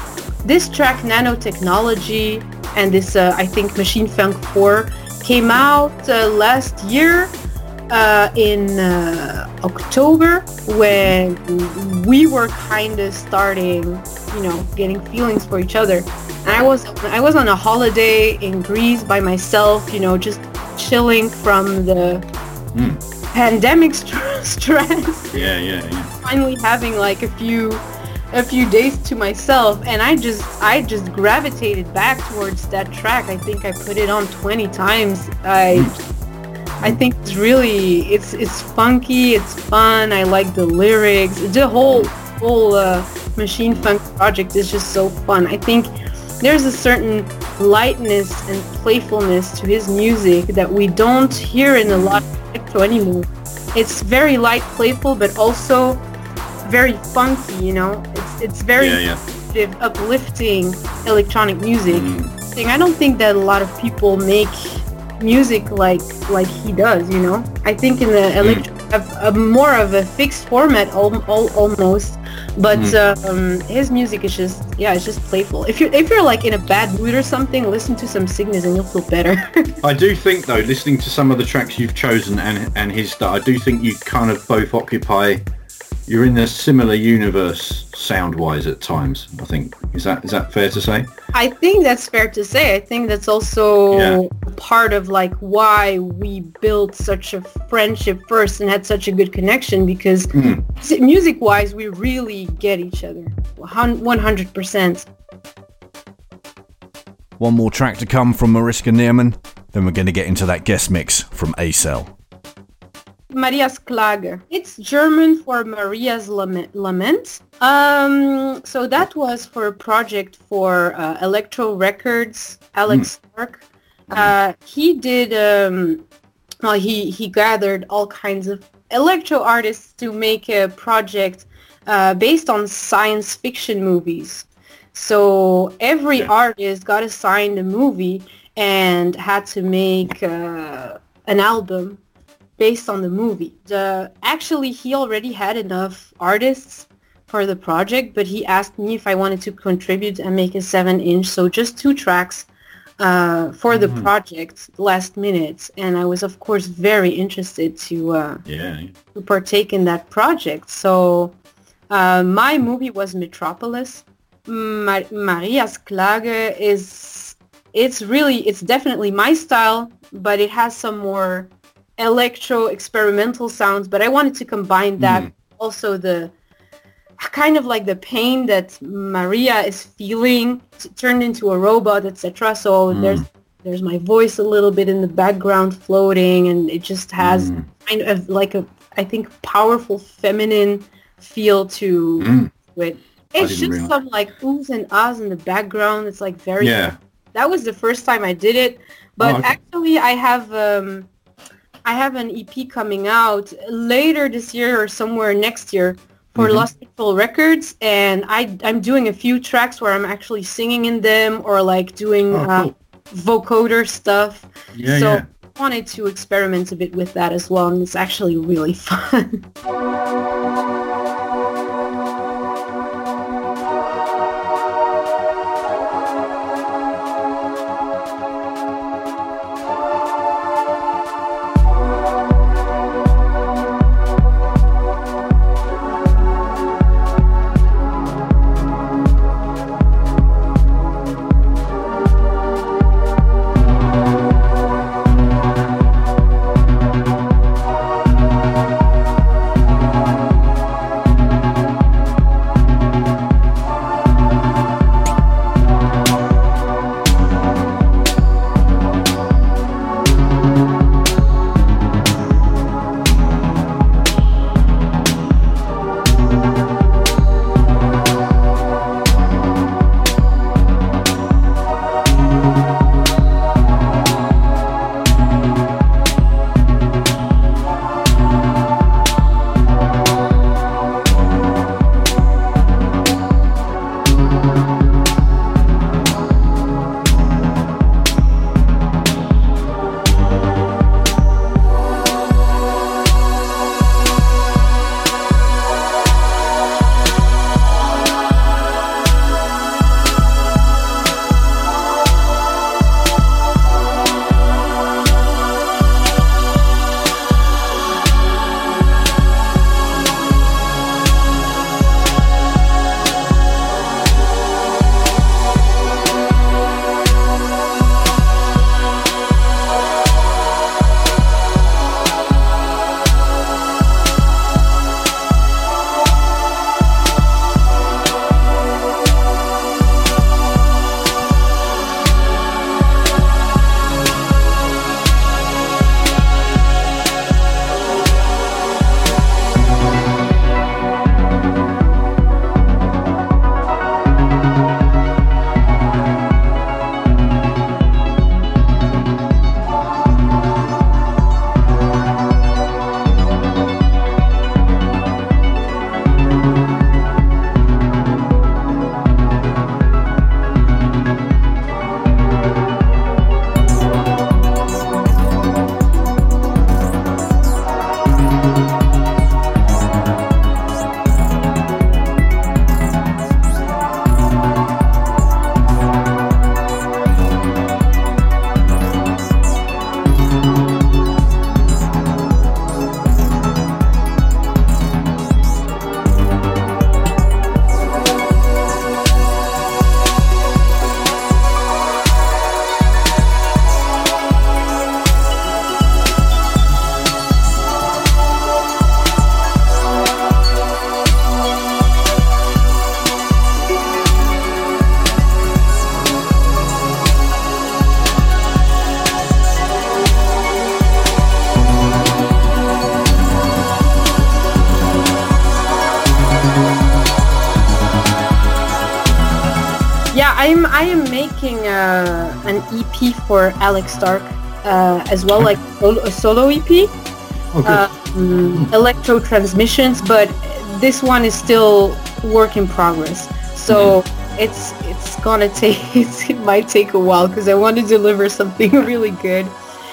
this track, Nanotechnology, and this, uh, I think, Machine Funk 4, came out uh, last year uh, in uh, October when we were kind of starting, you know, getting feelings for each other. And I was I was on a holiday in Greece by myself, you know, just chilling from the Mm. pandemic st- stress. Yeah, yeah, yeah. Finally having like a few a few days to myself and I just I just gravitated back towards that track. I think I put it on 20 times. I I think it's really it's it's funky, it's fun. I like the lyrics. The whole whole uh, Machine Funk project is just so fun. I think there's a certain lightness and playfulness to his music that we don't hear in a lot of electro anymore. It's very light, playful, but also very funky. You know, it's it's very Yeah, yeah. uplifting electronic music. Thing I don't think that a lot of people make music like like he does. You know, I think in the electro have a more of a fixed format al- al- almost, but um, his music is just yeah, it's just playful. If you're if you're like in a bad mood or something, listen to some Cygnus and you'll feel better. I do think though, listening to some of the tracks you've chosen and and his stuff, I do think you kind of both occupy. You're in a similar universe sound-wise at times. I think is that is that fair to say? I think that's fair to say. I think that's also Yeah. part of like why we built such a friendship first and had such a good connection because Mm. music wise we really get each other 100%. One more track to come from Mariska Neerman, then we're going to get into that guest mix from ACELL. Maria's Klage. It's German for Maria's Lament. Um, so that was for a project for uh, Electro Records, Alex Stark. Uh, he did, um, well, he, he gathered all kinds of electro artists to make a project uh, based on science fiction movies. So every artist got assigned a movie and had to make uh, an album based on the movie. The, actually, he already had enough artists for the project, but he asked me if I wanted to contribute and make a seven-inch, so just two tracks uh, for the Mhm. project last minute. And I was, of course, very interested to uh, Yeah. to partake in that project. So uh, my movie was Metropolis. Ma- Maria's Klage is it's really it's definitely my style, but it has some more electro experimental sounds. But I wanted to combine that Mm. also the kind of like the pain that Maria is feeling turned into a robot, etc. So Mm. there's there's my voice a little bit in the background floating, and it just has Mm. kind of like a I think powerful feminine feel to Mm. it. It's just realize. some like oohs and ahs in the background. It's like very. Yeah. That was the first time I did it, but Oh, okay. actually I have um, I have an EP coming out later this year or somewhere next year for Mhm. Lost Control Records, and I I'm doing a few tracks where I'm actually singing in them or like doing Oh, uh, cool. vocoder stuff. Yeah, so yeah. I wanted to experiment a bit with that as well, and it's actually really fun. For Alex Stark uh, as well, like a solo EP. Oh, Uh, um, electro transmissions, but this one is still work in progress. So it's it's gonna take it's, it might take a while because I want to deliver something really good.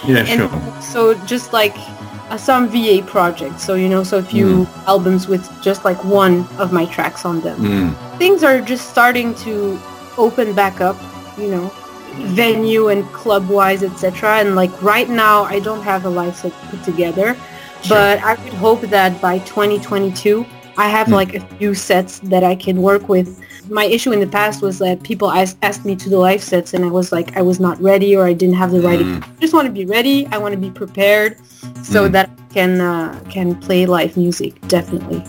Yeah, and sure. so just like uh, some VA projects. So you know, so a few albums with just like one of my tracks on them. Mm. Things are just starting to open back up. You know, venue and club wise, etc. And like right now, I don't have a live set put together, but I would hope that by 2022, I have like a few sets that I can work with. My issue in the past was that people asked, asked me to do live sets and I was like, I was not ready or I didn't have the right. I just want to be ready. I want to be prepared so Mm. that I can uh, can play live music. Definitely.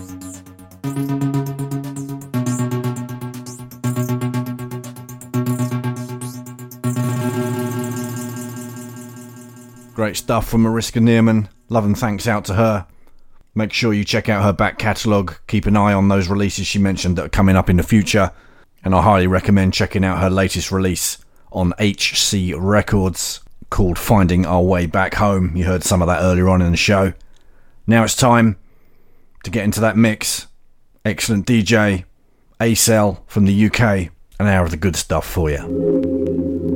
Great stuff from Mariska Neerman. Love and thanks out to her. Make sure you check out her back catalogue. Keep an eye on those releases she mentioned that are coming up in the future. And I highly recommend checking out her latest release on HC Records called Finding Our Way Back Home. You heard some of that earlier on in the show. Now it's time to get into that mix. Excellent DJ, ACELL from the UK, an hour of the good stuff for you.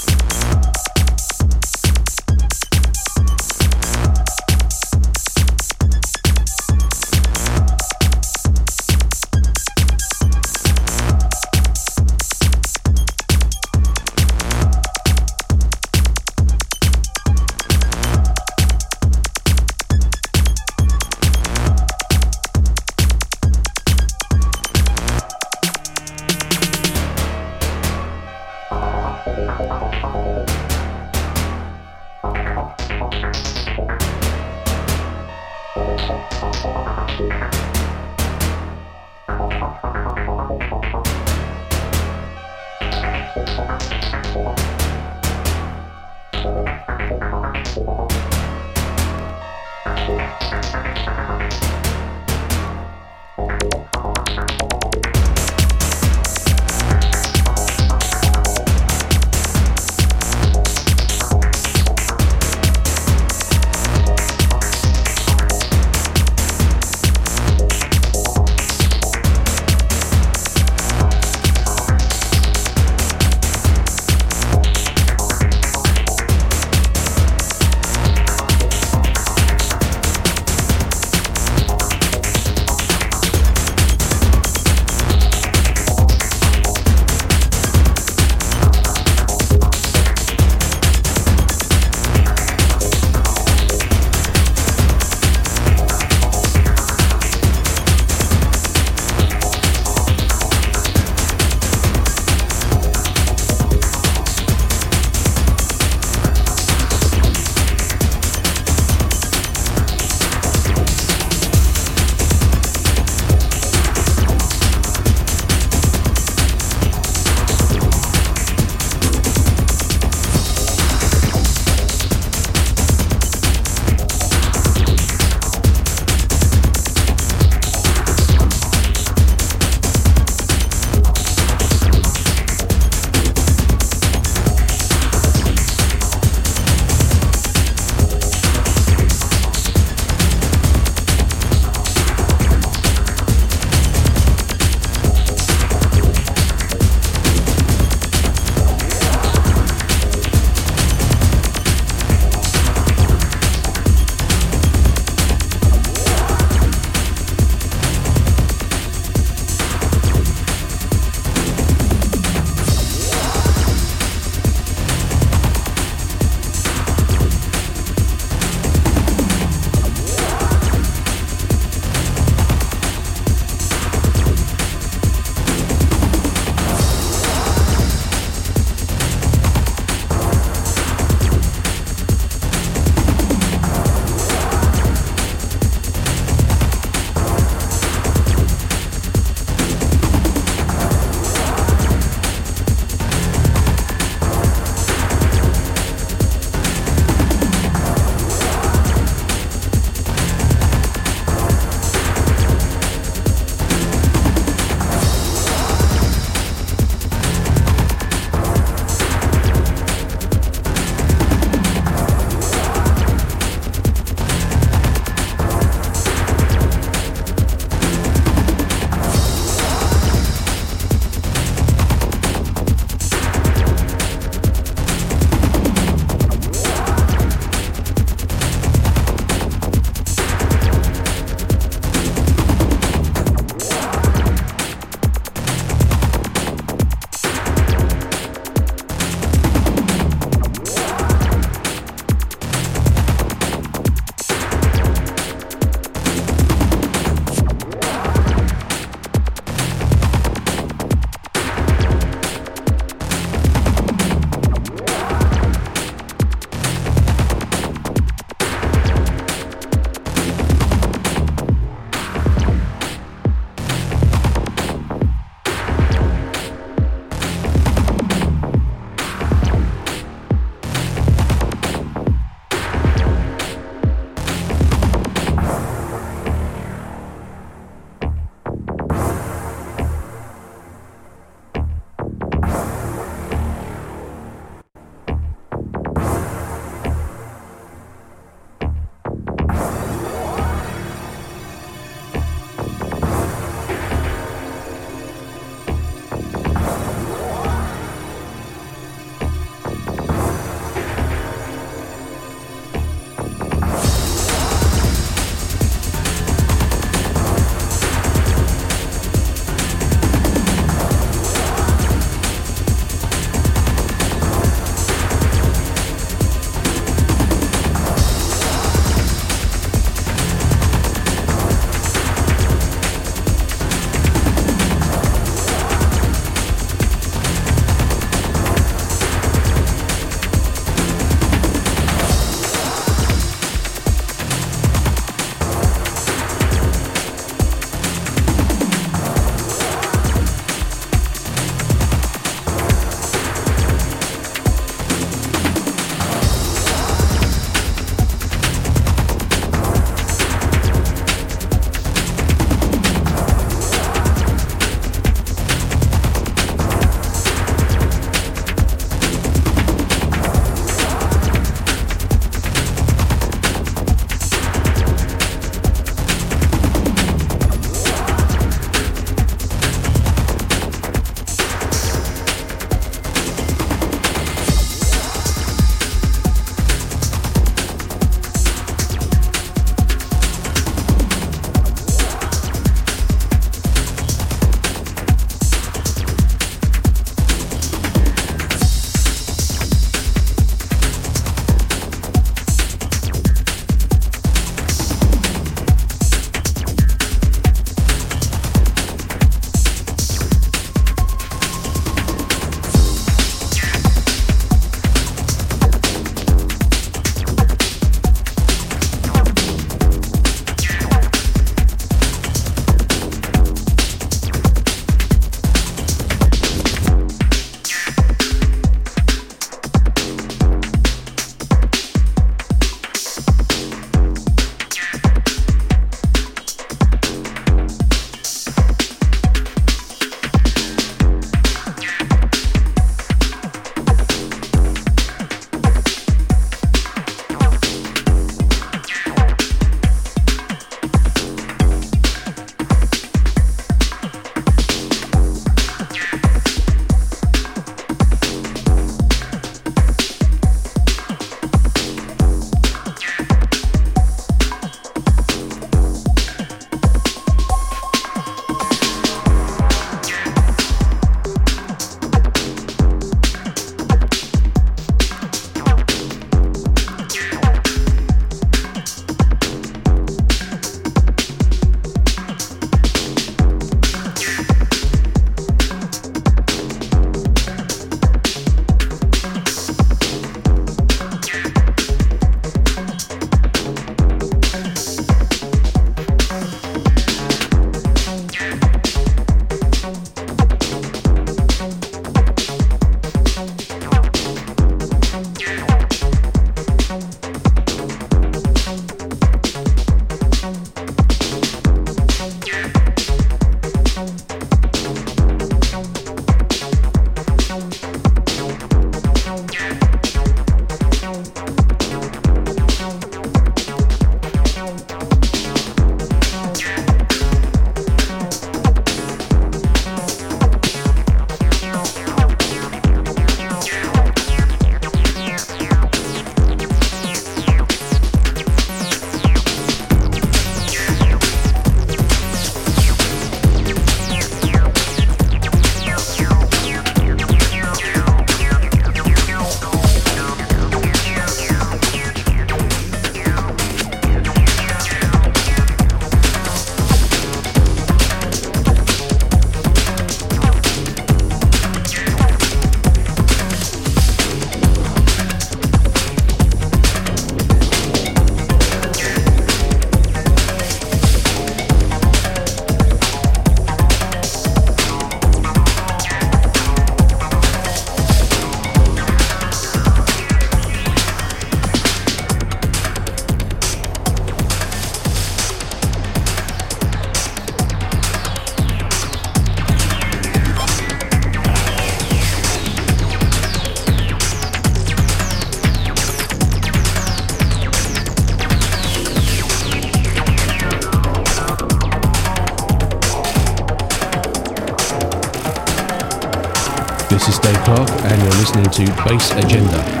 To Bass Agenda.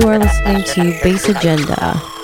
You are listening to Bass Agenda.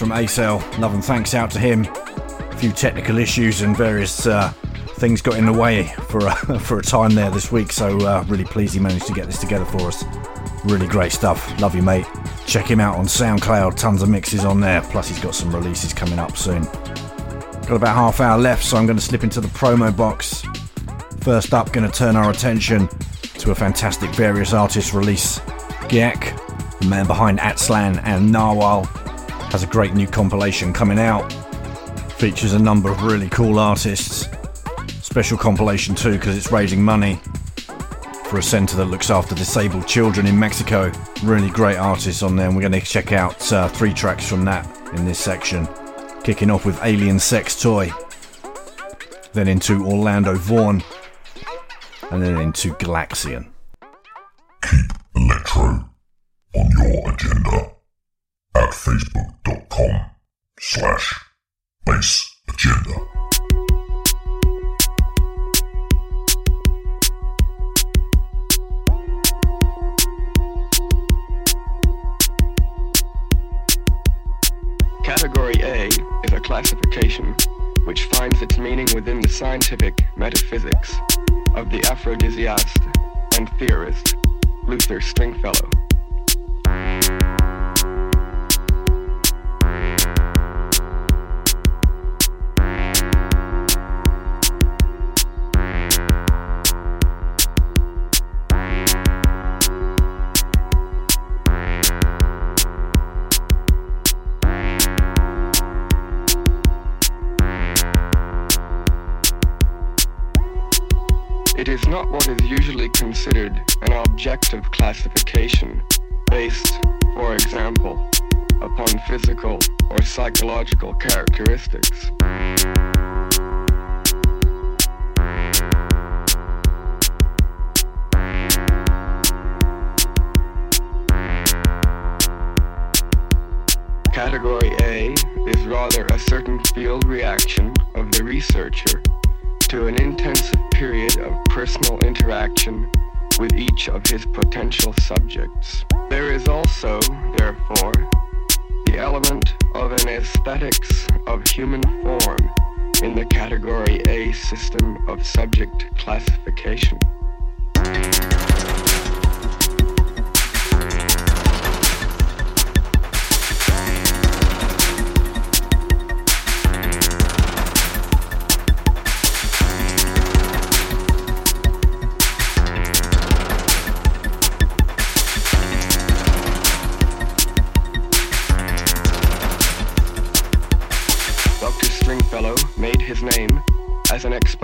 From ACELL. Love and thanks out to him. A few technical issues and various uh, things got in the way for a, for a time there this week, so uh, really pleased he managed to get this together for us. Really great stuff. Love you, mate. Check him out on SoundCloud. Tons of mixes on there. Plus, he's got some releases coming up soon. Got about half hour left, so I'm going to slip into the promo box. First up, going to turn our attention to a fantastic various artists release. Giak, the man behind Atslan and Narwhal, has a great new compilation coming out. Features a number of really cool artists. Special compilation too, because it's raising money for a centre that looks after disabled children in Mexico. Really great artists on there, and we're going to check out uh, three tracks from that in this section. Kicking off with Aliensextoy, then into Orlando Voorn, and then into Galaxian. Category A is rather a certain field reaction of the researcher to an intensive period of personal interaction with each of his potential subjects. There is also, therefore, the element of an aesthetics of human form in the Category A system of subject classification.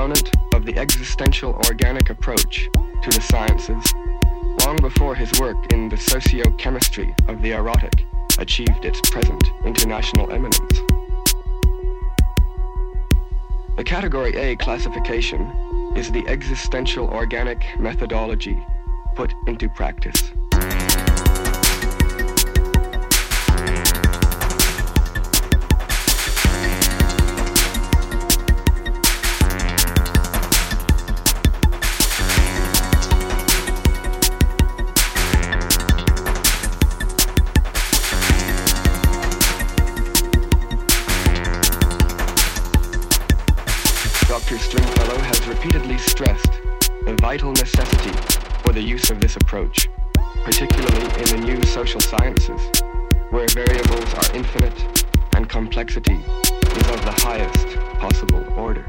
Exponent of the existential organic approach to the sciences long before his work in the sociochemistry of the erotic achieved its present international eminence. The Category A classification is the existential organic methodology put into practice. Complexity is of the highest possible order.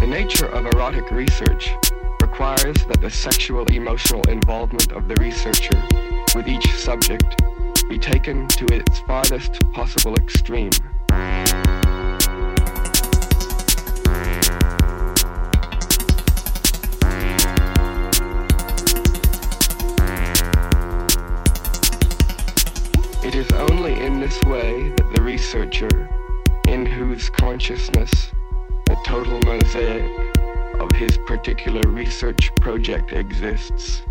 The nature of erotic research requires that the sexual emotional involvement of the researcher with each subject be taken to its farthest possible extreme. This way that the researcher, in whose consciousness the total mosaic of his particular research project exists.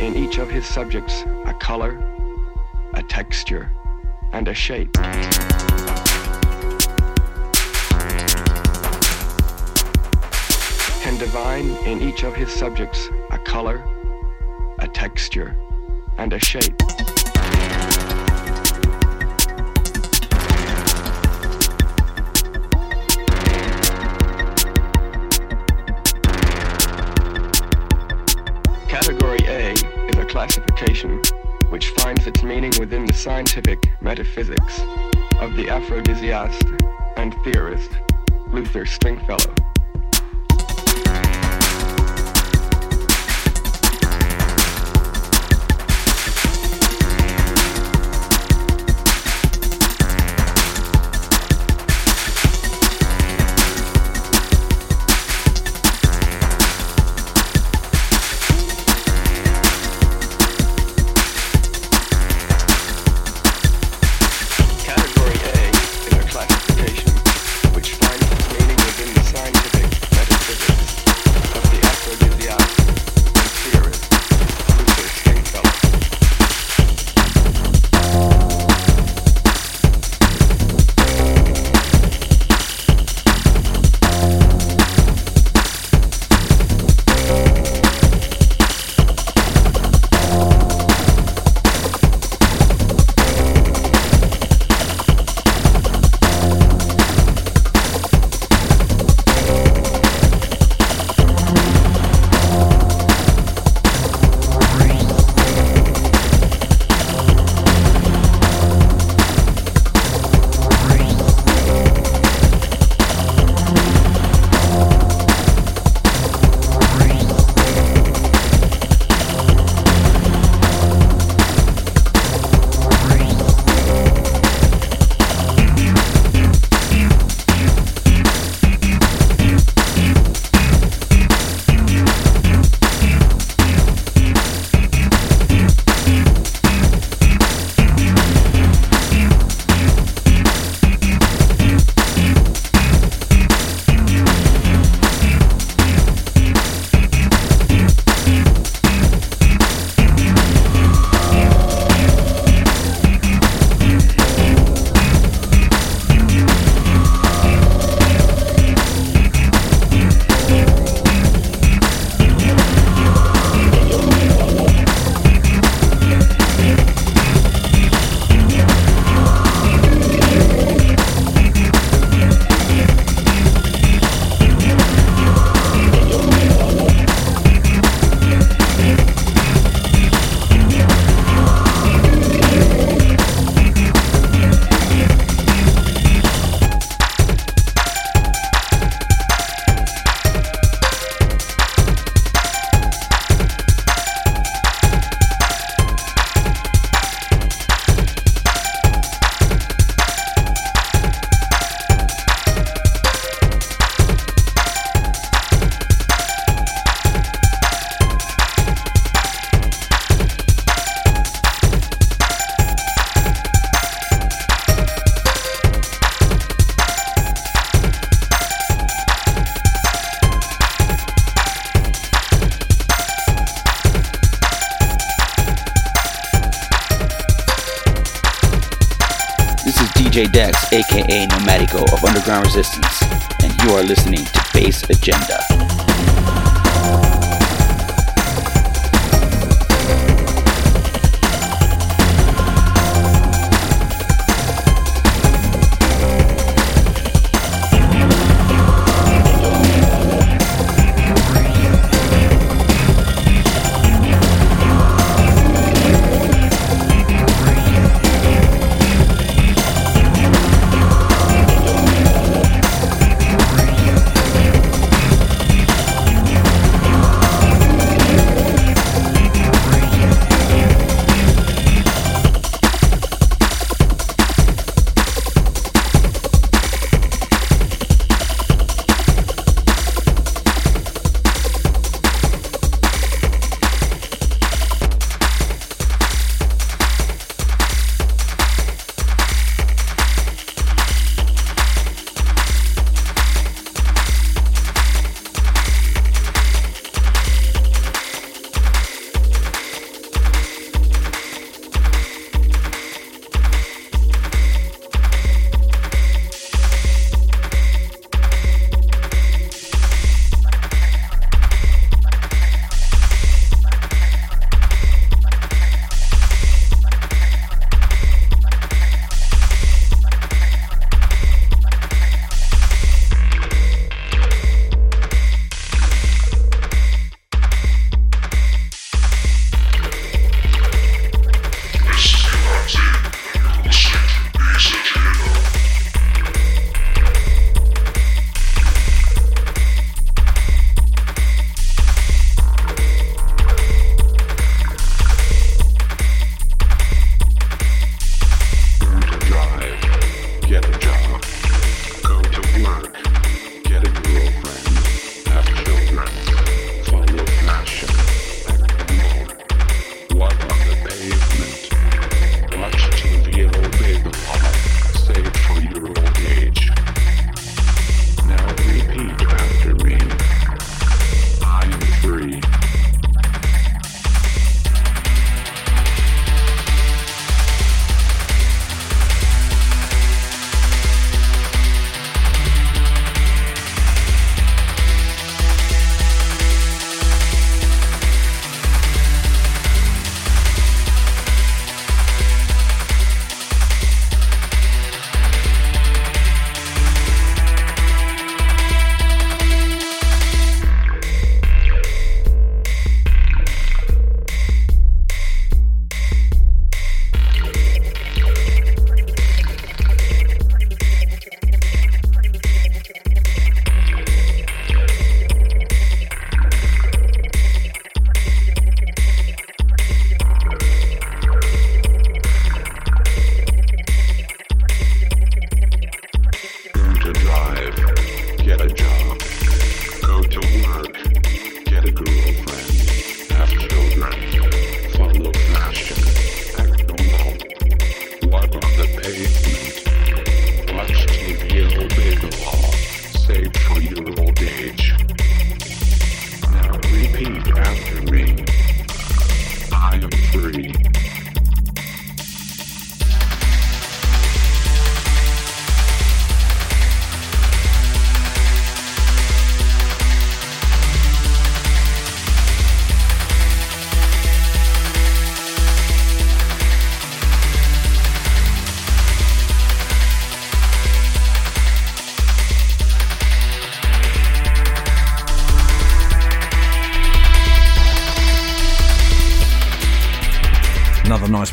In each of his subjects a color, a texture, and a shape. Can divine in each of his subjects a color, a texture, and a shape. Within the scientific metaphysics of the aphrodisiast and theorist Luther Stringfellow.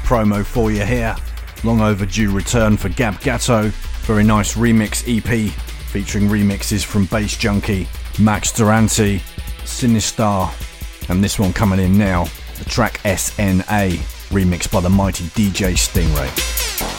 Promo for you here. Long overdue return for Gab Gato. Very nice remix EP featuring remixes from Bass Junkie, Max Durante, Sinistar, and this one coming in now, the track SNA, remixed by the mighty DJ Stingray.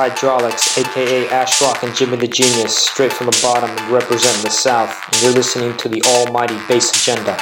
Hydraulics, aka Ashrock and JimiTheGenius, straight from the bottom and representing the South, and you're listening to the almighty Bass Agenda.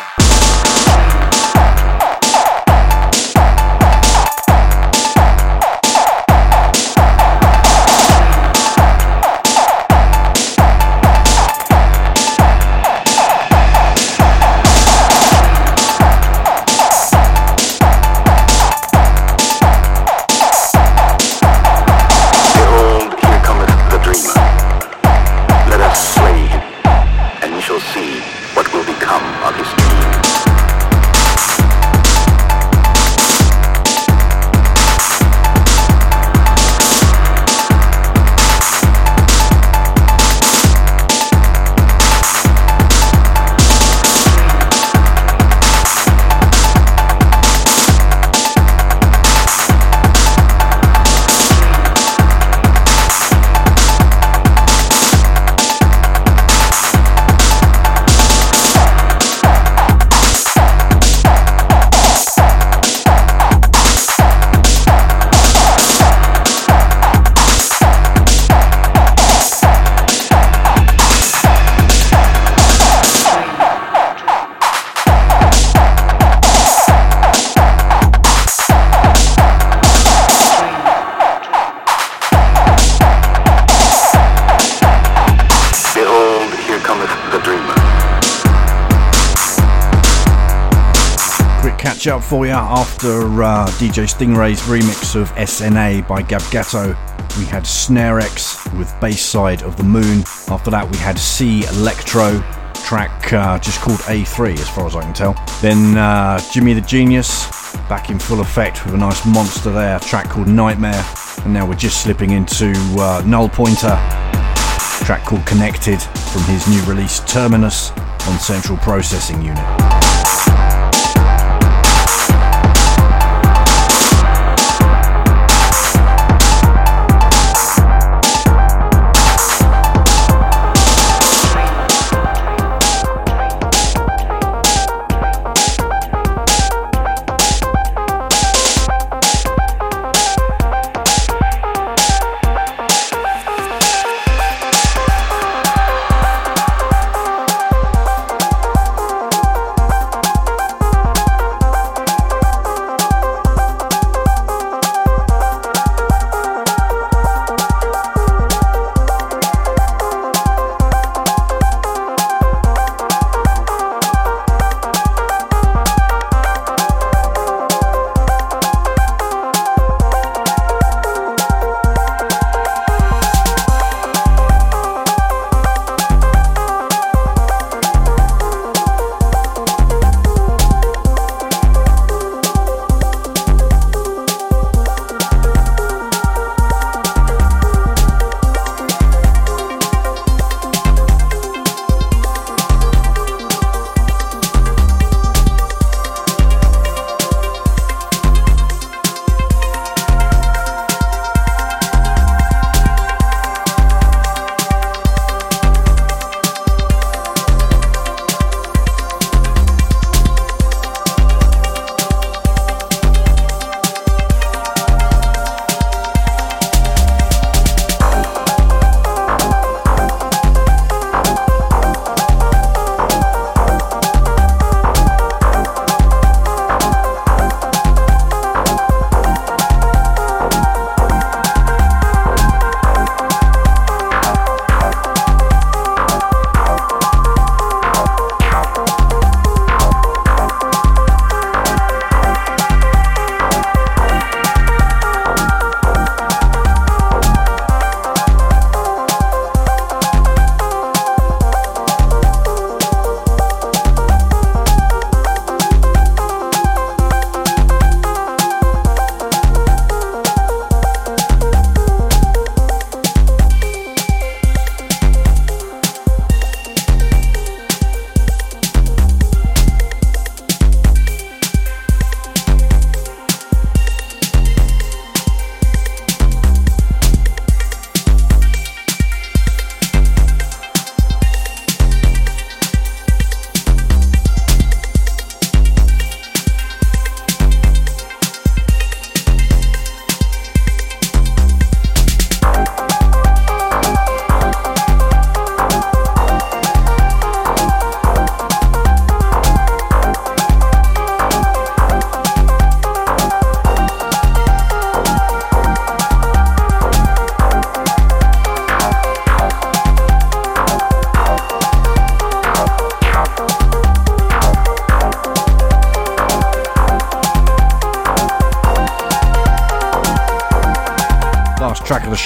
After uh, DJ Stingray's remix of SNA by Gab Gato. We had Snarexx with Bass Side of the Moon. After that, we had C-Lektro, track uh, just called A3 as far as I can tell. Then uh, JimiTheGenius, back in full effect with a nice monster there, track called Nightmare. And now we're just slipping into uh, NULLPTR, track called Connected from his new release Terminus on Central Processing Unit.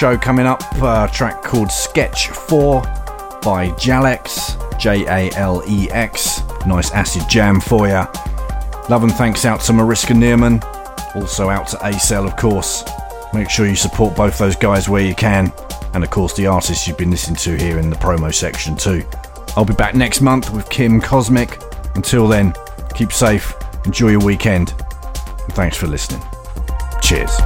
Show coming up, uh, a track called Sketch 4 by Jalex, J A L E X. Nice acid jam for you. Love and thanks out to Mariska Neerman, also out to ACELL, of course. Make sure you support both those guys where you can, and of course the artists you've been listening to here in the promo section too. I'll be back next month with Kim Cosmic. Until then, keep safe, enjoy your weekend, and thanks for listening. Cheers.